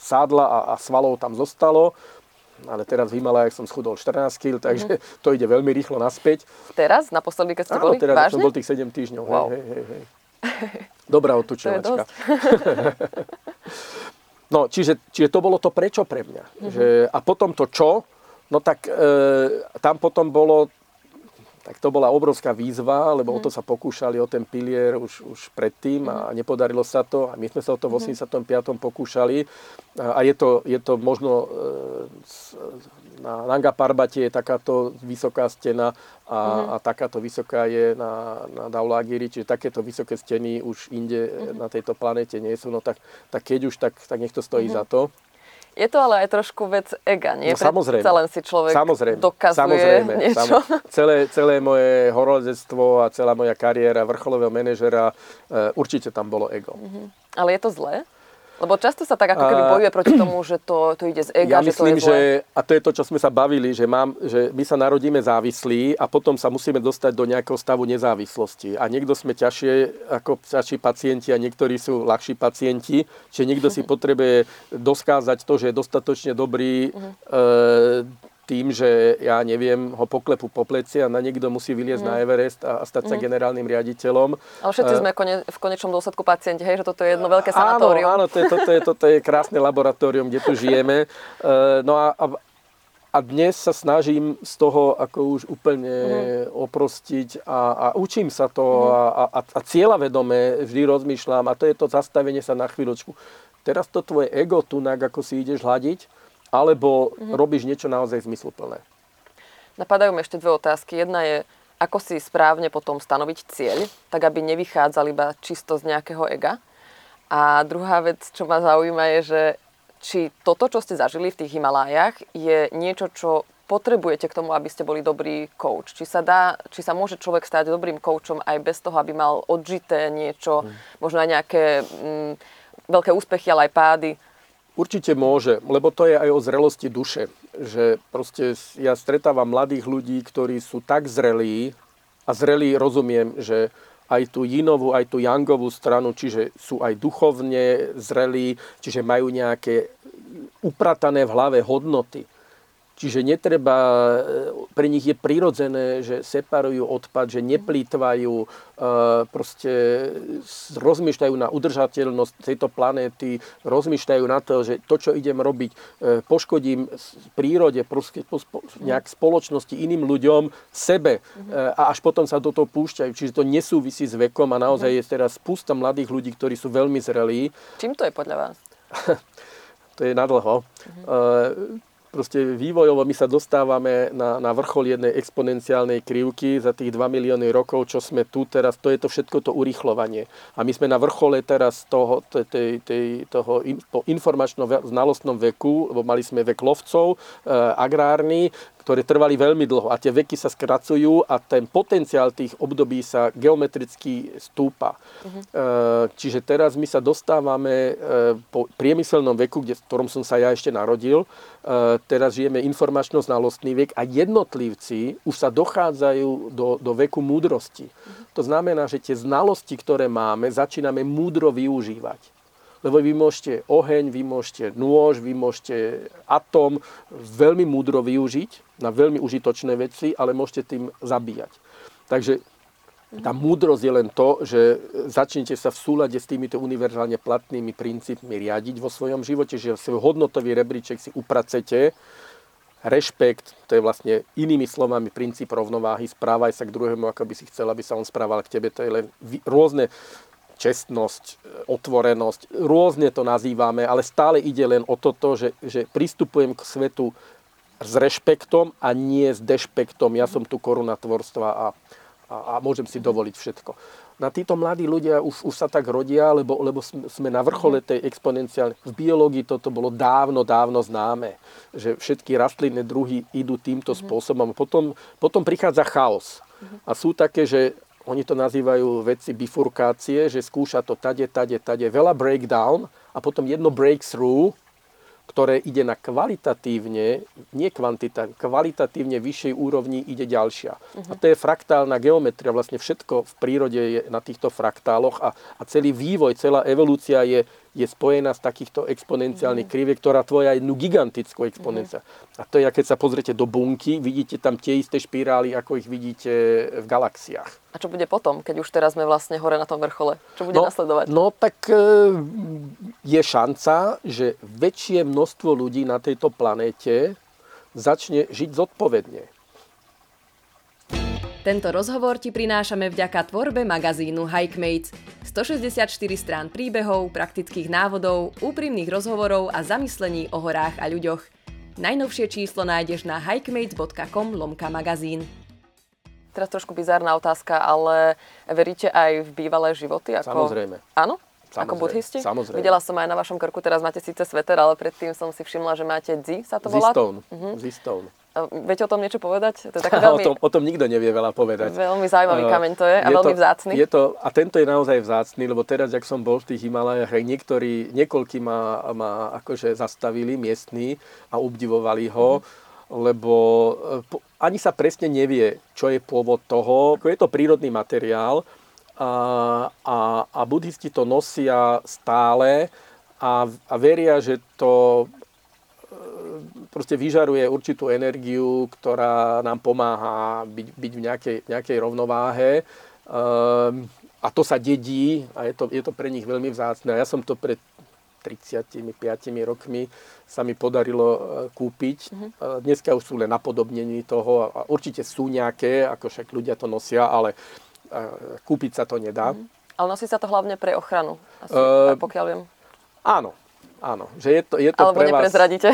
[SPEAKER 1] sádla a, a svalov tam zostalo ale teraz v Himalajach som schudol 14 kg, takže mm-hmm. to ide veľmi rýchlo naspäť.
[SPEAKER 2] Teraz? Naposledy, keď ste
[SPEAKER 1] Áno,
[SPEAKER 2] boli?
[SPEAKER 1] teraz
[SPEAKER 2] Vážne?
[SPEAKER 1] som bol tých 7 týždňov.
[SPEAKER 2] Wow.
[SPEAKER 1] Hej, hej, hej. Dobrá otučovačka. no, čiže, čiže to bolo to prečo pre mňa. Mm-hmm. Že, a potom to čo, no tak e, tam potom bolo tak to bola obrovská výzva, lebo mm. o to sa pokúšali, o ten pilier už, už predtým a mhm. nepodarilo sa to. A my sme sa o to v 85. Mhm. pokúšali. A je to, je to možno e, na Nanga Parbate je takáto vysoká stena a, mm. a takáto vysoká je na, na Daulagiri, čiže takéto vysoké steny už inde mm. na tejto planete nie sú. No tak, tak keď už, tak, tak nech to stojí mm. za to.
[SPEAKER 2] Je to ale aj trošku vec ega, nie?
[SPEAKER 1] No, samozrejme.
[SPEAKER 2] len si človek
[SPEAKER 1] samozrejme,
[SPEAKER 2] dokazuje
[SPEAKER 1] samozrejme,
[SPEAKER 2] niečo.
[SPEAKER 1] Samo, celé, celé moje horolezectvo a celá moja kariéra vrcholového manažera, e, určite tam bolo ego. Mm-hmm.
[SPEAKER 2] Ale je to zlé? Lebo často sa tak ako keby bojuje proti tomu, že to, to ide z ega,
[SPEAKER 1] ja
[SPEAKER 2] že
[SPEAKER 1] myslím,
[SPEAKER 2] to je zlé.
[SPEAKER 1] že, a to je to, čo sme sa bavili, že, mám, že my sa narodíme závislí a potom sa musíme dostať do nejakého stavu nezávislosti. A niekto sme ťažšie ako ťažší pacienti a niektorí sú ľahší pacienti. Čiže niekto si potrebuje doskázať to, že je dostatočne dobrý uh-huh. e, tým, že ja neviem, ho poklepu po pleci a na niekto musí vyliezť mm. na Everest a, a stať sa mm. generálnym riaditeľom.
[SPEAKER 2] Ale všetci sme kone, v konečnom dôsledku pacienti, hej, že toto je jedno veľké sanatórium.
[SPEAKER 1] Áno, áno, to je, toto, je, toto je krásne laboratórium, kde tu žijeme. Uh, no a, a, a dnes sa snažím z toho ako už úplne mm. oprostiť a, a učím sa to mm. a, a, a cieľavedome vždy rozmýšľam a to je to zastavenie sa na chvíľočku. Teraz to tvoje ego tu, ako si ideš hľadiť, alebo mm-hmm. robíš niečo naozaj zmysluplné.
[SPEAKER 2] Napadajú mi ešte dve otázky. Jedna je, ako si správne potom stanoviť cieľ, tak aby nevychádzal iba čisto z nejakého ega. A druhá vec, čo ma zaujíma, je, že či toto, čo ste zažili v tých Himalájach, je niečo, čo potrebujete k tomu, aby ste boli dobrý coach. Či sa, dá, či sa môže človek stať dobrým coachom aj bez toho, aby mal odžité niečo, mm. možno aj nejaké mm, veľké úspechy, ale aj pády.
[SPEAKER 1] Určite môže, lebo to je aj o zrelosti duše. Že proste ja stretávam mladých ľudí, ktorí sú tak zrelí, a zrelí rozumiem, že aj tú jinovú, aj tú jangovú stranu, čiže sú aj duchovne zrelí, čiže majú nejaké upratané v hlave hodnoty. Čiže netreba, e, pre nich je prirodzené, že separujú odpad, že neplýtvajú, e, proste rozmýšľajú na udržateľnosť tejto planéty, rozmýšľajú na to, že to, čo idem robiť, e, poškodím prírode, proste nejak spoločnosti, iným ľuďom, sebe a až potom sa do toho púšťajú. Čiže to nesúvisí s vekom a naozaj je teraz spústa mladých ľudí, ktorí sú veľmi zrelí.
[SPEAKER 2] Čím to je podľa vás?
[SPEAKER 1] to je nadlho. Uh-huh proste vývojovo my sa dostávame na, na vrchol jednej exponenciálnej krivky za tých 2 milióny rokov, čo sme tu teraz, to je to všetko to urýchlovanie. A my sme na vrchole teraz toho, tej, tej, toho in, informačno-znalostnom veku, lebo mali sme vek lovcov, e, agrárny, ktoré trvali veľmi dlho a tie veky sa skracujú a ten potenciál tých období sa geometricky stúpa. Uh-huh. Čiže teraz my sa dostávame e, po priemyselnom veku, kde, v ktorom som sa ja ešte narodil, e, teraz žijeme informačno-znalostný vek a jednotlivci už sa dochádzajú do, do veku múdrosti. Uh-huh. To znamená, že tie znalosti, ktoré máme, začíname múdro využívať. Lebo vy môžete oheň, vy môžete nôž, vy môžete atom veľmi múdro využiť na veľmi užitočné veci, ale môžete tým zabíjať. Takže Tá múdrosť je len to, že začnete sa v súlade s týmito univerzálne platnými princípmi riadiť vo svojom živote, že svoj hodnotový rebríček si upracete, rešpekt, to je vlastne inými slovami princíp rovnováhy, správaj sa k druhému, ako by si chcel, aby sa on správal k tebe, to je len rôzne čestnosť, otvorenosť, rôzne to nazývame, ale stále ide len o toto, že, že pristupujem k svetu s rešpektom a nie s dešpektom. Ja som tu koruna tvorstva a a, a môžem si dovoliť všetko. Na títo mladí ľudia už, už sa tak rodia, lebo, lebo sme na vrchole tej exponenciálnej... V biológii toto bolo dávno, dávno známe, že všetky rastlinné druhy idú týmto mm-hmm. spôsobom. Potom, potom prichádza chaos. Mm-hmm. A sú také, že oni to nazývajú veci bifurkácie, že skúša to tade, tade, tade, veľa breakdown a potom jedno breakthrough, ktoré ide na kvalitatívne, nie kvantita, kvalitatívne vyššej úrovni ide ďalšia. Uh-huh. A to je fraktálna geometria. Vlastne všetko v prírode je na týchto fraktáloch a, a celý vývoj, celá evolúcia je je spojená s takýchto exponenciálnych mm. kriviek, ktorá tvoja jednu gigantickú exponenciál. Mm. A to je, keď sa pozriete do bunky, vidíte tam tie isté špirály, ako ich vidíte v galaxiách.
[SPEAKER 2] A čo bude potom, keď už teraz sme vlastne hore na tom vrchole? Čo bude
[SPEAKER 1] no,
[SPEAKER 2] nasledovať?
[SPEAKER 1] No tak e, je šanca, že väčšie množstvo ľudí na tejto planéte začne žiť zodpovedne.
[SPEAKER 4] Tento rozhovor ti prinášame vďaka tvorbe magazínu Hikemates. 164 strán príbehov, praktických návodov, úprimných rozhovorov a zamyslení o horách a ľuďoch. Najnovšie číslo nájdeš na hikemates.com lomka magazín.
[SPEAKER 2] Teraz trošku bizárna otázka, ale veríte aj v bývalé životy?
[SPEAKER 1] Ako... Samozrejme.
[SPEAKER 2] Áno?
[SPEAKER 1] Samozrejme,
[SPEAKER 2] ako budhisti?
[SPEAKER 1] Samozrejme.
[SPEAKER 2] Videla som aj na vašom krku, teraz máte síce sveter, ale predtým som si všimla, že máte dzi, sa to volá?
[SPEAKER 1] Zistone. Uh-huh. Zistone.
[SPEAKER 2] Viete o tom niečo povedať?
[SPEAKER 1] To je také veľmi... o, tom, o tom nikto nevie veľa povedať.
[SPEAKER 2] Veľmi zaujímavý kameň to je a je veľmi
[SPEAKER 1] to,
[SPEAKER 2] vzácný.
[SPEAKER 1] Je to, a tento je naozaj vzácný, lebo teraz, ak som bol v tých Himalajach, aj niektorí, niekoľkí ma, ma akože zastavili miestní a obdivovali ho, mm-hmm. lebo po, ani sa presne nevie, čo je pôvod toho. Je to prírodný materiál a, a, a buddhisti to nosia stále a, a veria, že to proste vyžaruje určitú energiu, ktorá nám pomáha byť, byť v nejakej, nejakej rovnováhe. Um, a to sa dedí a je to, je to pre nich veľmi vzácne. Ja som to pred 35 rokmi sa mi podarilo e, kúpiť. Uh-huh. Dneska už sú len napodobnení toho a určite sú nejaké, ako však ľudia to nosia, ale e, kúpiť sa to nedá. Uh-huh.
[SPEAKER 2] Ale nosí sa to hlavne pre ochranu, asi, uh, pokiaľ viem.
[SPEAKER 1] Áno, Áno, že je to, je to
[SPEAKER 2] Alebo
[SPEAKER 1] pre
[SPEAKER 2] neprezradíte.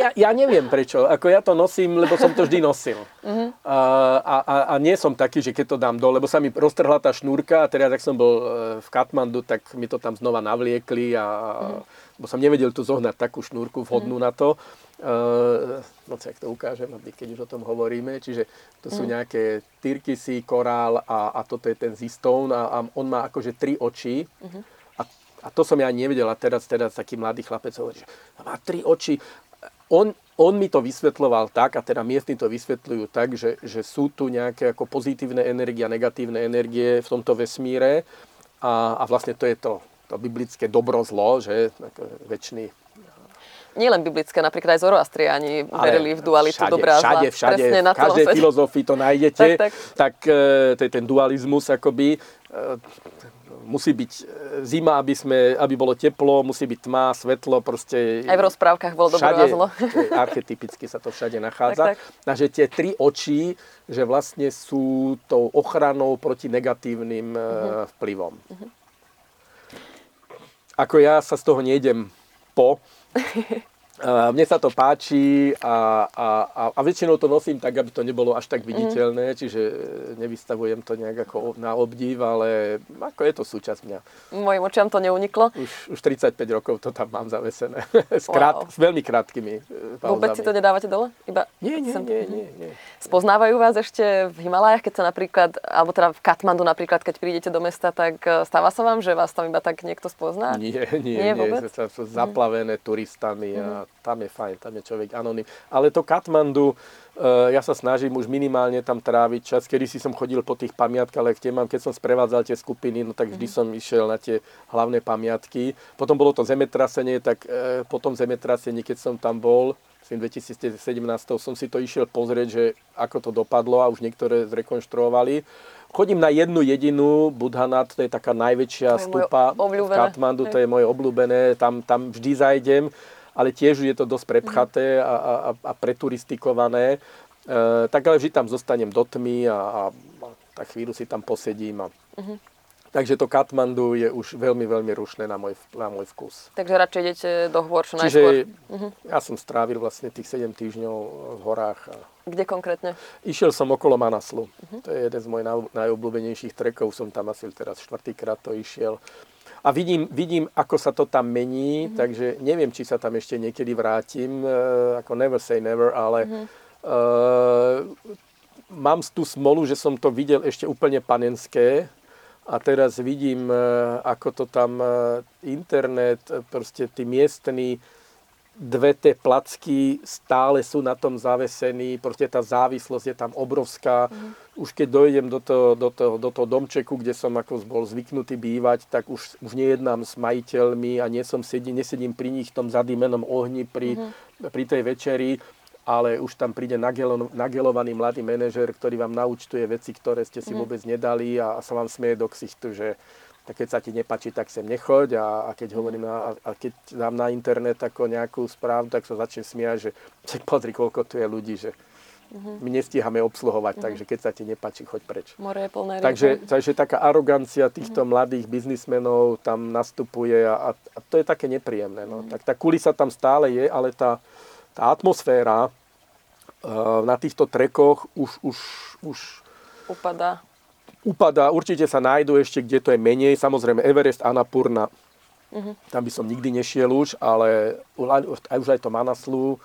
[SPEAKER 1] Ja, ja neviem prečo. Ako ja to nosím, lebo som to vždy nosil. Uh-huh. A, a, a nie som taký, že keď to dám dole, lebo sa mi roztrhla tá šnúrka a teraz, ak som bol e, v Katmandu, tak mi to tam znova navliekli a uh-huh. bo som nevedel tu zohnať takú šnúrku vhodnú uh-huh. na to. Uh, no ak to ukážem, keď už o tom hovoríme. Čiže to sú uh-huh. nejaké tyrkysy, korál a, a toto je ten zistone a, a on má akože tri oči. Uh-huh a to som ja nevedel. A teraz, teraz taký mladý chlapec hovorí, že má tri oči. On, on mi to vysvetloval tak, a teda miestni to vysvetľujú tak, že, že sú tu nejaké ako pozitívne energie a negatívne energie v tomto vesmíre. A, a vlastne to je to, to biblické dobro-zlo, že väčší
[SPEAKER 2] nie len biblické, napríklad aj zoroastriani verili v dualitu všade, dobrá
[SPEAKER 1] Všade, všade, v každej filozofii to nájdete, tak, tak. tak e, to je ten dualizmus akoby. E, musí byť e, zima, aby, sme, aby bolo teplo, musí byť tma, svetlo, proste...
[SPEAKER 2] Aj v rozprávkach bolo dobro a zlo.
[SPEAKER 1] Archetypicky sa to všade nachádza. Tak, tak. Takže tie tri oči, že vlastne sú tou ochranou proti negatívnym uh-huh. vplyvom. Uh-huh. Ako ja sa z toho nejdem po, mne sa to páči a, a, a, a väčšinou to nosím tak, aby to nebolo až tak viditeľné, mm. čiže nevystavujem to nejak ako na obdiv, ale ako je to súčasť mňa.
[SPEAKER 2] Mojim očiam to neuniklo.
[SPEAKER 1] Už, už 35 rokov to tam mám zavesené. s, krát, wow. s veľmi krátkými
[SPEAKER 2] pauzami. Vôbec si to nedávate dole? Iba
[SPEAKER 1] nie, nie, sem... nie, nie, nie.
[SPEAKER 2] Spoznávajú vás ešte v Himalajach, keď sa napríklad, alebo teda v Katmandu napríklad, keď prídete do mesta, tak e, stáva sa vám, že vás tam iba tak niekto spozná?
[SPEAKER 1] Nie, nie, nie. nie. Sú zaplavené turistami a tam je fajn, tam je človek anonym. Ale to Katmandu, uh, ja sa snažím už minimálne tam tráviť čas. Kedy si som chodil po tých pamiatkách, kde mám, keď som sprevádzal tie skupiny, no tak vždy mm. som išiel na tie hlavné pamiatky. Potom bolo to zemetrasenie, tak uh, po tom zemetrasení, keď som tam bol, v 2017 som si to išiel pozrieť, že ako to dopadlo a už niektoré zrekonštruovali. Chodím na jednu jedinú Budhanat, to je taká najväčšia
[SPEAKER 2] To je
[SPEAKER 1] stupa v Katmandu, to je moje obľúbené, tam, tam vždy zajdem, ale tiež je to dosť prepchaté a, a, a preturistikované. E, tak ale vždy tam zostanem do tmy a, a, a tak chvíľu si tam posedím. A... Uh-huh. Takže to Katmandu je už veľmi, veľmi rušné na môj, na môj vkus.
[SPEAKER 2] Takže radšej idete do hôr čo
[SPEAKER 1] Čiže
[SPEAKER 2] najskôr.
[SPEAKER 1] uh-huh. ja som strávil vlastne tých 7 týždňov v horách. A
[SPEAKER 2] Kde konkrétne?
[SPEAKER 1] išiel som okolo Manaslu. Uh-huh. To je jeden z mojich naj, najobľúbenejších trekov. Som tam asi teraz štvrtýkrát to išiel. A vidím, vidím, ako sa to tam mení, uh-huh. takže neviem, či sa tam ešte niekedy vrátim. E, ako never say never, ale uh-huh. e, mám tú smolu, že som to videl ešte úplne panenské a teraz vidím, e, ako to tam internet, proste tí miestni dve tie placky stále sú na tom zavesení, proste tá závislosť je tam obrovská. Mm. Už keď dojdem do toho, do, toho, do toho domčeku, kde som ako bol zvyknutý bývať, tak už, už nejednám s majiteľmi a nie som sedí, nesedím pri nich v tom zadýmenom ohni pri, mm. pri tej večeri ale už tam príde nagelo, nagelovaný mladý manažer, ktorý vám naučtuje veci, ktoré ste si mm. vôbec nedali a, a sa vám smieje do ksichtu, že tak keď sa ti nepačí, tak sem nechoď a, a keď hovorím na, a keď dám na internet ako nejakú správu, tak sa začne smiať, že pozri, koľko tu je ľudí, že mm-hmm. my nestíhame obsluhovať, mm-hmm. takže keď sa ti nepačí, choď preč.
[SPEAKER 2] More je plné
[SPEAKER 1] takže, takže taká arogancia týchto mm-hmm. mladých biznismenov tam nastupuje a, a to je také nepríjemné. No. Mm-hmm. Tak tá kulisa tam stále je, ale tá, tá atmosféra uh, na týchto trekoch už, už, už
[SPEAKER 2] upadá.
[SPEAKER 1] Upadá, určite sa nájdu ešte, kde to je menej. Samozrejme Everest, Annapurna, uh-huh. tam by som nikdy nešiel už, ale aj už aj to Manaslu,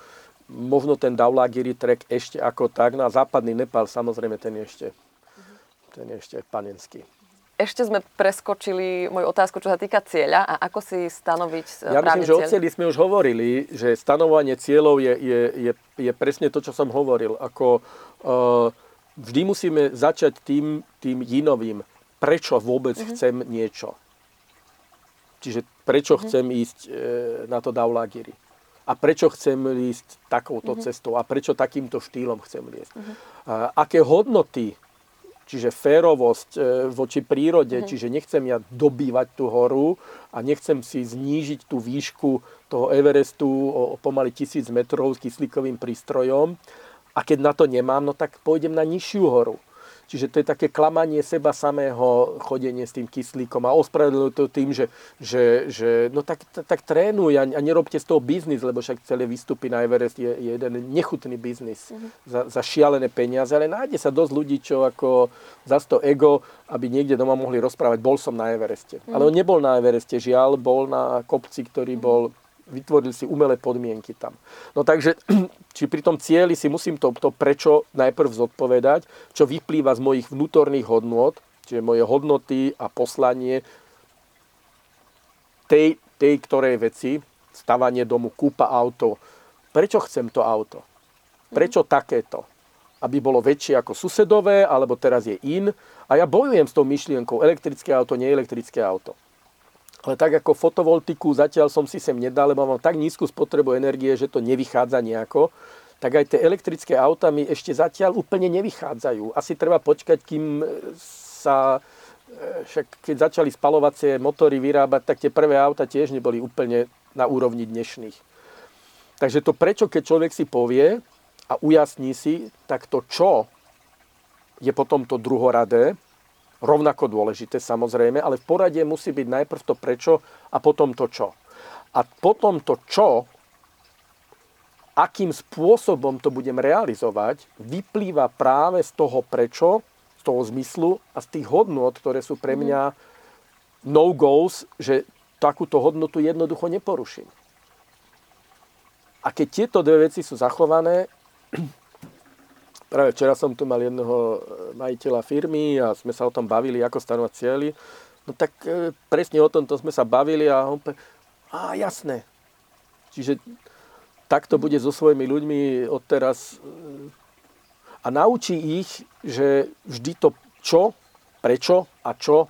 [SPEAKER 1] možno ten Daulagiri trek ešte ako tak. Na západný Nepal samozrejme ten je ešte, ten je ešte panenský.
[SPEAKER 2] Ešte sme preskočili moju otázku, čo sa týka cieľa a ako si stanoviť
[SPEAKER 1] Ja myslím, že o cieli sme už hovorili, že stanovanie cieľov je, je, je, je presne to, čo som hovoril. Ako, uh, vždy musíme začať tým, tým jinovým, prečo vôbec uh-huh. chcem niečo. Čiže prečo uh-huh. chcem ísť e, na to Daulagiri. A prečo chcem ísť takouto uh-huh. cestou. A prečo takýmto štýlom chcem ísť. Uh-huh. A, aké hodnoty, čiže férovosť e, voči prírode, uh-huh. čiže nechcem ja dobývať tú horu a nechcem si znížiť tú výšku toho Everestu o, o pomaly tisíc metrov s kyslíkovým prístrojom, a keď na to nemám, no tak pôjdem na nižšiu horu. Čiže to je také klamanie seba samého, chodenie s tým kyslíkom a ospravedlňujú to tým, že, že, že no tak, tak, trénuj a, a nerobte z toho biznis, lebo však celé výstupy na Everest je, je jeden nechutný biznis mm-hmm. za, za šialené peniaze, ale nájde sa dosť ľudí, čo ako za to ego, aby niekde doma mohli rozprávať, bol som na Evereste. Mm-hmm. Ale on nebol na Evereste, žiaľ, bol na kopci, ktorý mm-hmm. bol vytvorili si umelé podmienky tam. No takže, či pri tom cieli si musím to, to prečo najprv zodpovedať, čo vyplýva z mojich vnútorných hodnôt, čiže moje hodnoty a poslanie tej, tej ktorej veci, stavanie domu, kúpa auto. Prečo chcem to auto? Prečo takéto? Aby bolo väčšie ako susedové, alebo teraz je in. A ja bojujem s tou myšlienkou elektrické auto, neelektrické auto. Ale tak ako fotovoltiku zatiaľ som si sem nedal, lebo mám tak nízku spotrebu energie, že to nevychádza nejako, tak aj tie elektrické auta mi ešte zatiaľ úplne nevychádzajú. Asi treba počkať, kým sa však keď začali spalovacie motory vyrábať, tak tie prvé auta tiež neboli úplne na úrovni dnešných. Takže to prečo, keď človek si povie a ujasní si, tak to čo je potom to druhoradé, rovnako dôležité samozrejme, ale v porade musí byť najprv to prečo a potom to čo. A potom to čo, akým spôsobom to budem realizovať, vyplýva práve z toho prečo, z toho zmyslu a z tých hodnot, ktoré sú pre mňa no goals, že takúto hodnotu jednoducho neporuším. A keď tieto dve veci sú zachované, Práve včera som tu mal jedného e, majiteľa firmy a sme sa o tom bavili, ako stanovať cieľy. No tak e, presne o tomto sme sa bavili a on povedal, a jasné. Čiže takto bude so svojimi ľuďmi odteraz e, a naučí ich, že vždy to čo, prečo a čo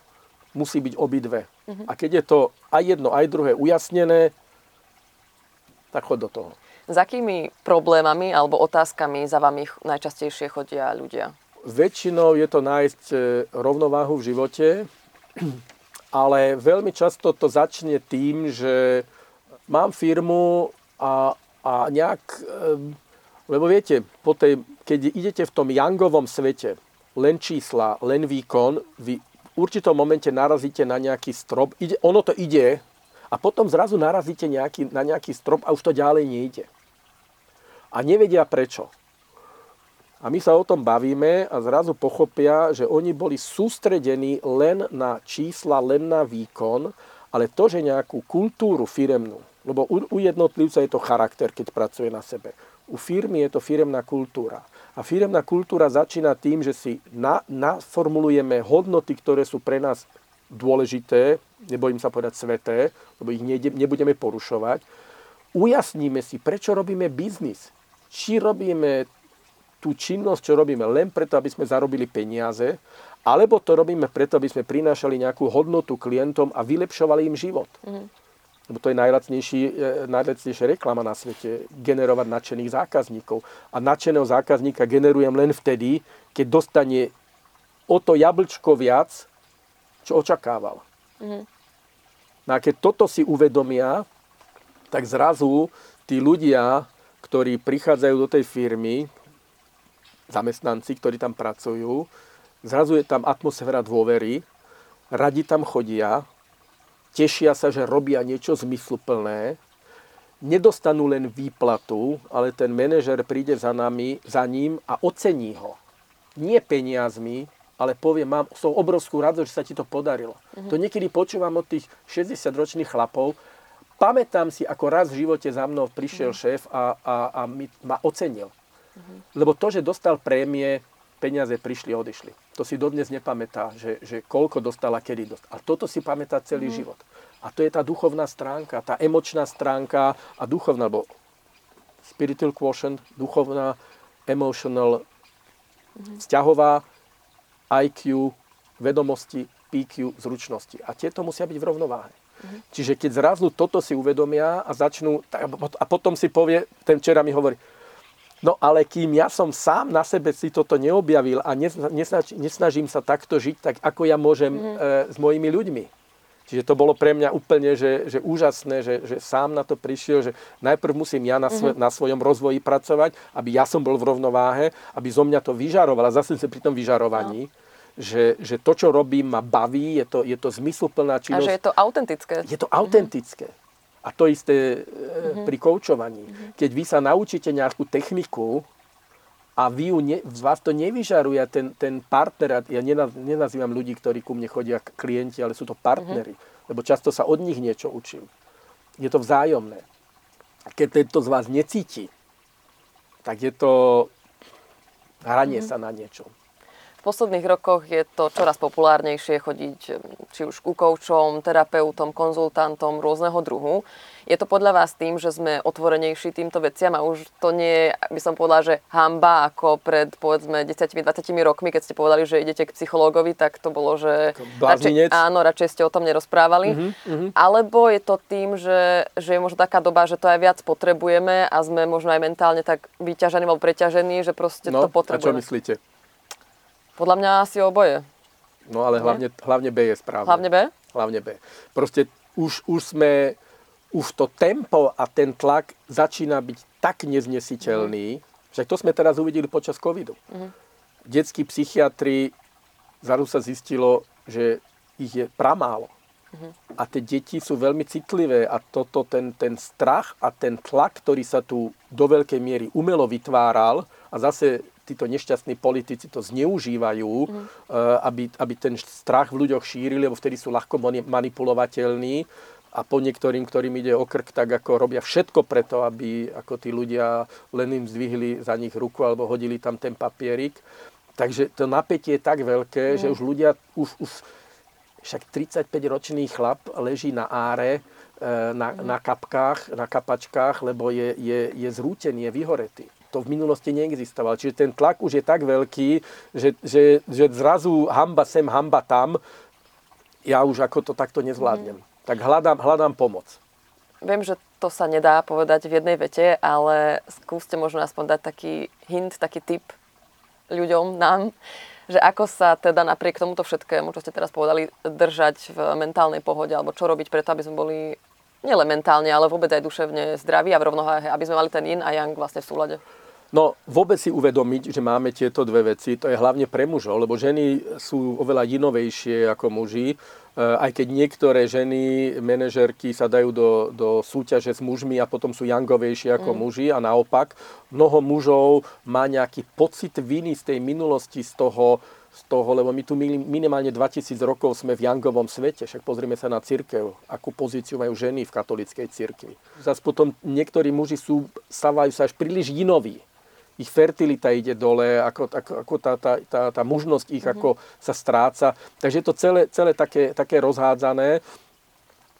[SPEAKER 1] musí byť obidve. Uh-huh. A keď je to aj jedno, aj druhé ujasnené, tak chod do toho.
[SPEAKER 2] S akými problémami alebo otázkami za vami najčastejšie chodia ľudia?
[SPEAKER 1] Väčšinou je to nájsť e, rovnováhu v živote, ale veľmi často to začne tým, že mám firmu a, a nejak, lebo viete, po tej, keď idete v tom Youngovom svete, len čísla, len výkon, vy v určitom momente narazíte na nejaký strop, ide, ono to ide a potom zrazu narazíte nejaký, na nejaký strop a už to ďalej nejde. A nevedia prečo. A my sa o tom bavíme a zrazu pochopia, že oni boli sústredení len na čísla, len na výkon, ale to, že nejakú kultúru firemnú, lebo u, jednotlivca je to charakter, keď pracuje na sebe. U firmy je to firemná kultúra. A firemná kultúra začína tým, že si na, naformulujeme hodnoty, ktoré sú pre nás dôležité, nebojím sa povedať sveté, lebo ich nebudeme porušovať. Ujasníme si, prečo robíme biznis. Či robíme tú činnosť, čo robíme len preto, aby sme zarobili peniaze, alebo to robíme preto, aby sme prinášali nejakú hodnotu klientom a vylepšovali im život. Mm. Lebo to je e, najlacnejšia reklama na svete, generovať nadšených zákazníkov. A nadšeného zákazníka generujem len vtedy, keď dostane o to jablčko viac, čo očakával. Mm. No a keď toto si uvedomia, tak zrazu tí ľudia, ktorí prichádzajú do tej firmy, zamestnanci, ktorí tam pracujú. Zrazu je tam atmosféra dôvery, radi tam chodia, tešia sa, že robia niečo zmysluplné, nedostanú len výplatu, ale ten manažer príde za, nami, za ním a ocení ho. Nie peniazmi, ale povie, mám som obrovskú radosť, že sa ti to podarilo. Uh-huh. To niekedy počúvam od tých 60-ročných chlapov. Pamätám si, ako raz v živote za mnou prišiel uh-huh. šéf a, a, a mi, ma ocenil. Uh-huh. Lebo to, že dostal prémie, peniaze prišli a odišli. To si dodnes nepamätá, že, že koľko dostala, kedy dostala. A toto si pamätá celý uh-huh. život. A to je tá duchovná stránka, tá emočná stránka a duchovná, alebo spiritual quotient, duchovná, emotional, uh-huh. vzťahová, IQ, vedomosti, PQ, zručnosti. A tieto musia byť v rovnováhe. Čiže keď zrazu toto si uvedomia a začnú, a potom si povie, ten včera mi hovorí, No ale kým ja som sám na sebe si toto neobjavil a nesnažím sa takto žiť, tak ako ja môžem mm-hmm. e, s mojimi ľuďmi. Čiže to bolo pre mňa úplne že, že úžasné, že, že sám na to prišiel, že najprv musím ja na, svoj, mm-hmm. na svojom rozvoji pracovať, aby ja som bol v rovnováhe, aby zo mňa to vyžarovalo. Zase som pri tom vyžarovaní. No. Že, že to, čo robím, ma baví, je to, je to zmysluplná činnosť.
[SPEAKER 2] A že je to autentické.
[SPEAKER 1] Je to autentické. Mm-hmm. A to isté mm-hmm. pri koučovaní. Mm-hmm. Keď vy sa naučíte nejakú techniku a vy ju ne, vás to nevyžaruje ten, ten partner, ja nenazývam ľudí, ktorí ku mne chodia klienti, ale sú to partnery, mm-hmm. lebo často sa od nich niečo učím. Je to vzájomné. A keď tento z vás necíti, tak je to hranie mm-hmm. sa na niečo
[SPEAKER 2] posledných rokoch je to čoraz populárnejšie chodiť či už ku koučom, terapeutom, konzultantom rôzneho druhu. Je to podľa vás tým, že sme otvorenejší týmto veciam a už to nie je, by som povedala, že hamba ako pred povedzme 10-20 rokmi, keď ste povedali, že idete k psychológovi, tak to bolo, že radšej, áno, radšej ste o tom nerozprávali. Uh-huh, uh-huh. Alebo je to tým, že, že je možno taká doba, že to aj viac potrebujeme a sme možno aj mentálne tak vyťažení alebo preťažení, že proste
[SPEAKER 1] no,
[SPEAKER 2] to potrebujeme.
[SPEAKER 1] a čo myslíte?
[SPEAKER 2] Podľa mňa asi oboje.
[SPEAKER 1] No ale hlavne, hlavne B je správne.
[SPEAKER 2] Hlavne B?
[SPEAKER 1] Hlavne B. Proste už, už sme, už to tempo a ten tlak začína byť tak neznesiteľný, mm. však to sme teraz uvideli počas covidu. Mm. Detskí psychiatri, zaru sa zistilo, že ich je pramálo. A tie deti sú veľmi citlivé a toto, ten, ten strach a ten tlak, ktorý sa tu do veľkej miery umelo vytváral a zase títo nešťastní politici to zneužívajú, mm. aby, aby ten strach v ľuďoch šírili, lebo vtedy sú ľahko manipulovateľní a po niektorým, ktorým ide o krk, tak ako robia všetko preto, aby ako tí ľudia len im zdvihli za nich ruku alebo hodili tam ten papierik. Takže to napätie je tak veľké, mm. že už ľudia, už, už však 35-ročný chlap leží na áre, e, na, mm. na kapkách, na kapačkách, lebo je, je, je zrútený, je vyhoretý to v minulosti neexistovalo. Čiže ten tlak už je tak veľký, že, že, že zrazu hamba sem, hamba tam, ja už ako to takto nezvládnem. Mm. Tak hľadám, hľadám pomoc.
[SPEAKER 2] Viem, že to sa nedá povedať v jednej vete, ale skúste možno aspoň dať taký hint, taký tip ľuďom, nám, že ako sa teda napriek tomuto všetkému, čo ste teraz povedali, držať v mentálnej pohode, alebo čo robiť preto, aby sme boli nielen mentálne, ale vôbec aj duševne zdraví a v rovnováhe, aby sme mali ten yin a yang vlastne v súlade.
[SPEAKER 1] No, vôbec si uvedomiť, že máme tieto dve veci, to je hlavne pre mužov, lebo ženy sú oveľa jinovejšie ako muži. Eh, aj keď niektoré ženy, manažerky sa dajú do, do súťaže s mužmi a potom sú jangovejšie ako mm. muži a naopak. Mnoho mužov má nejaký pocit viny z tej minulosti, z toho, z toho, lebo my tu minimálne 2000 rokov sme v jangovom svete, však pozrime sa na církev, akú pozíciu majú ženy v katolíckej církvi. Zas potom niektorí muži sú, stávajú sa až príliš jinoví ich fertilita ide dole, ako, ako, ako tá, tá, tá, tá mužnosť ich mm-hmm. ako sa stráca. Takže je to celé, celé také, také rozhádzané.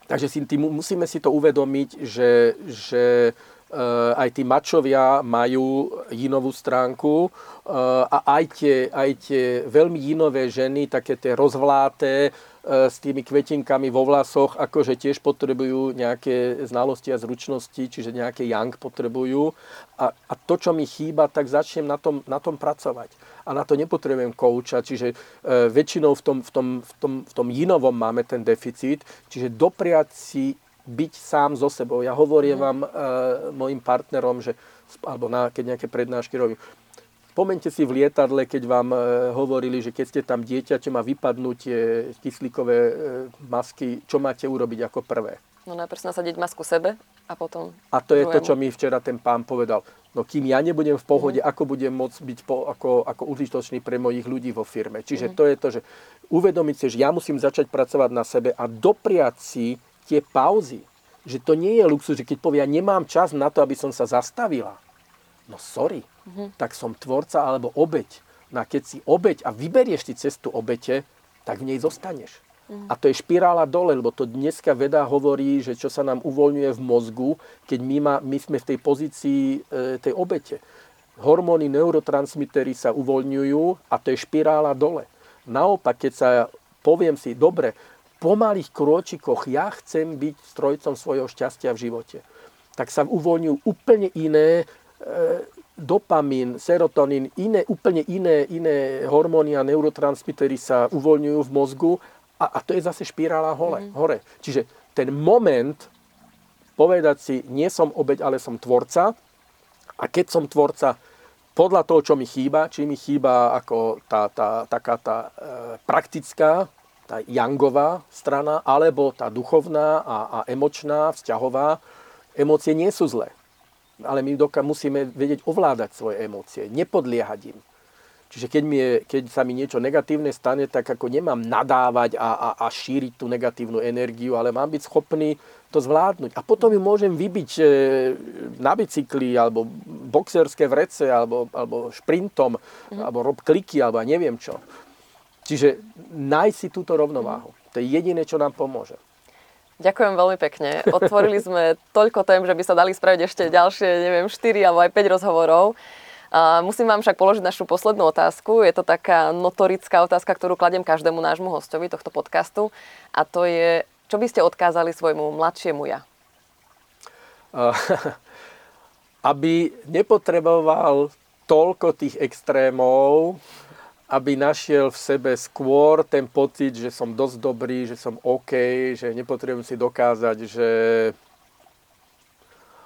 [SPEAKER 1] Takže si tým, musíme si to uvedomiť, že, že aj tí mačovia majú jinovú stránku uh, a aj tie, aj tie veľmi jinové ženy, také tie rozvláté, E, s tými kvetinkami vo vlasoch, akože tiež potrebujú nejaké znalosti a zručnosti, čiže nejaké yang potrebujú. A, a to, čo mi chýba, tak začnem na tom, na tom pracovať. A na to nepotrebujem kouča, čiže e, väčšinou v tom, v, tom, v, tom, v tom jinovom máme ten deficit, čiže dopriať si byť sám so sebou. Ja hovorím mm. vám e, mojim partnerom, že, alebo na, keď nejaké prednášky robím, Spomente si v lietadle, keď vám e, hovorili, že keď ste tam dieťaťom má vypadnúť tie kyslíkové e, masky, čo máte urobiť ako prvé?
[SPEAKER 2] No najprv nasadiť masku sebe a potom
[SPEAKER 1] A to je druhému. to, čo mi včera ten pán povedal. No kým ja nebudem v pohode, mm. ako budem môcť byť po, ako, ako užitočný pre mojich ľudí vo firme. Čiže mm. to je to, že uvedomiť si, že ja musím začať pracovať na sebe a dopriať si tie pauzy. Že to nie je luxus, že keď povie, ja nemám čas na to, aby som sa zastavila. No sorry, mm-hmm. tak som tvorca alebo obeď. No a keď si obeď a vyberieš si cestu obete, tak v nej zostaneš. Mm-hmm. A to je špirála dole, lebo to dneska veda hovorí, že čo sa nám uvoľňuje v mozgu, keď my, má, my sme v tej pozícii e, tej obete. Hormóny, neurotransmitery sa uvoľňujú a to je špirála dole. Naopak, keď sa poviem si, dobre, po malých krôčikoch ja chcem byť strojcom svojho šťastia v živote, tak sa uvoľňujú úplne iné e, dopamín, serotonín, iné, úplne iné, iné hormóny a neurotransmitery sa uvoľňujú v mozgu a, a to je zase špirála hole, mm. hore. Čiže ten moment povedať si, nie som obeď, ale som tvorca a keď som tvorca, podľa toho, čo mi chýba, či mi chýba ako tá, tá, taká tá e, praktická, tá jangová strana, alebo tá duchovná a, a emočná, vzťahová, emócie nie sú zlé ale my doka- musíme vedieť ovládať svoje emócie, nepodliehať im. Čiže keď, mi je, keď sa mi niečo negatívne stane, tak ako nemám nadávať a, a, a šíriť tú negatívnu energiu, ale mám byť schopný to zvládnuť. A potom ju môžem vybiť e, na bicykli, alebo boxerské vrece, alebo, alebo šprintom, mm. alebo rob kliky, alebo neviem čo. Čiže nájsť si túto rovnováhu. Mm. To je jediné, čo nám pomôže.
[SPEAKER 2] Ďakujem veľmi pekne. Otvorili sme toľko tém, že by sa dali spraviť ešte ďalšie, neviem, 4 alebo aj 5 rozhovorov. A musím vám však položiť našu poslednú otázku. Je to taká notorická otázka, ktorú kladiem každému nášmu hostovi tohto podcastu. A to je, čo by ste odkázali svojmu mladšiemu ja?
[SPEAKER 1] aby nepotreboval toľko tých extrémov, aby našiel v sebe skôr ten pocit, že som dosť dobrý, že som OK, že nepotrebujem si dokázať, že...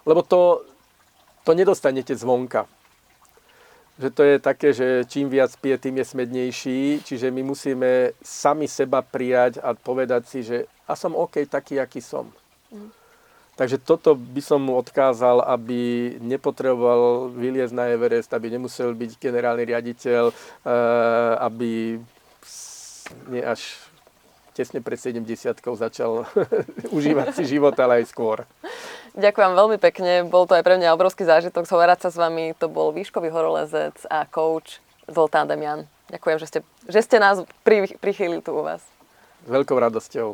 [SPEAKER 1] Lebo to, to nedostanete zvonka. Že to je také, že čím viac pije, tým je smednejší. Čiže my musíme sami seba prijať a povedať si, že a som OK taký, aký som. Mm. Takže toto by som mu odkázal, aby nepotreboval vyliezť na Everest, aby nemusel byť generálny riaditeľ, eh, aby nie až tesne pred 70 začal užívať si život, ale aj skôr.
[SPEAKER 2] Ďakujem veľmi pekne, bol to aj pre mňa obrovský zážitok zhovárať sa s vami. To bol výškový horolezec a coach Zoltán Demian. Ďakujem, že ste, že ste nás pri, prichýlili tu u vás.
[SPEAKER 1] S veľkou radosťou.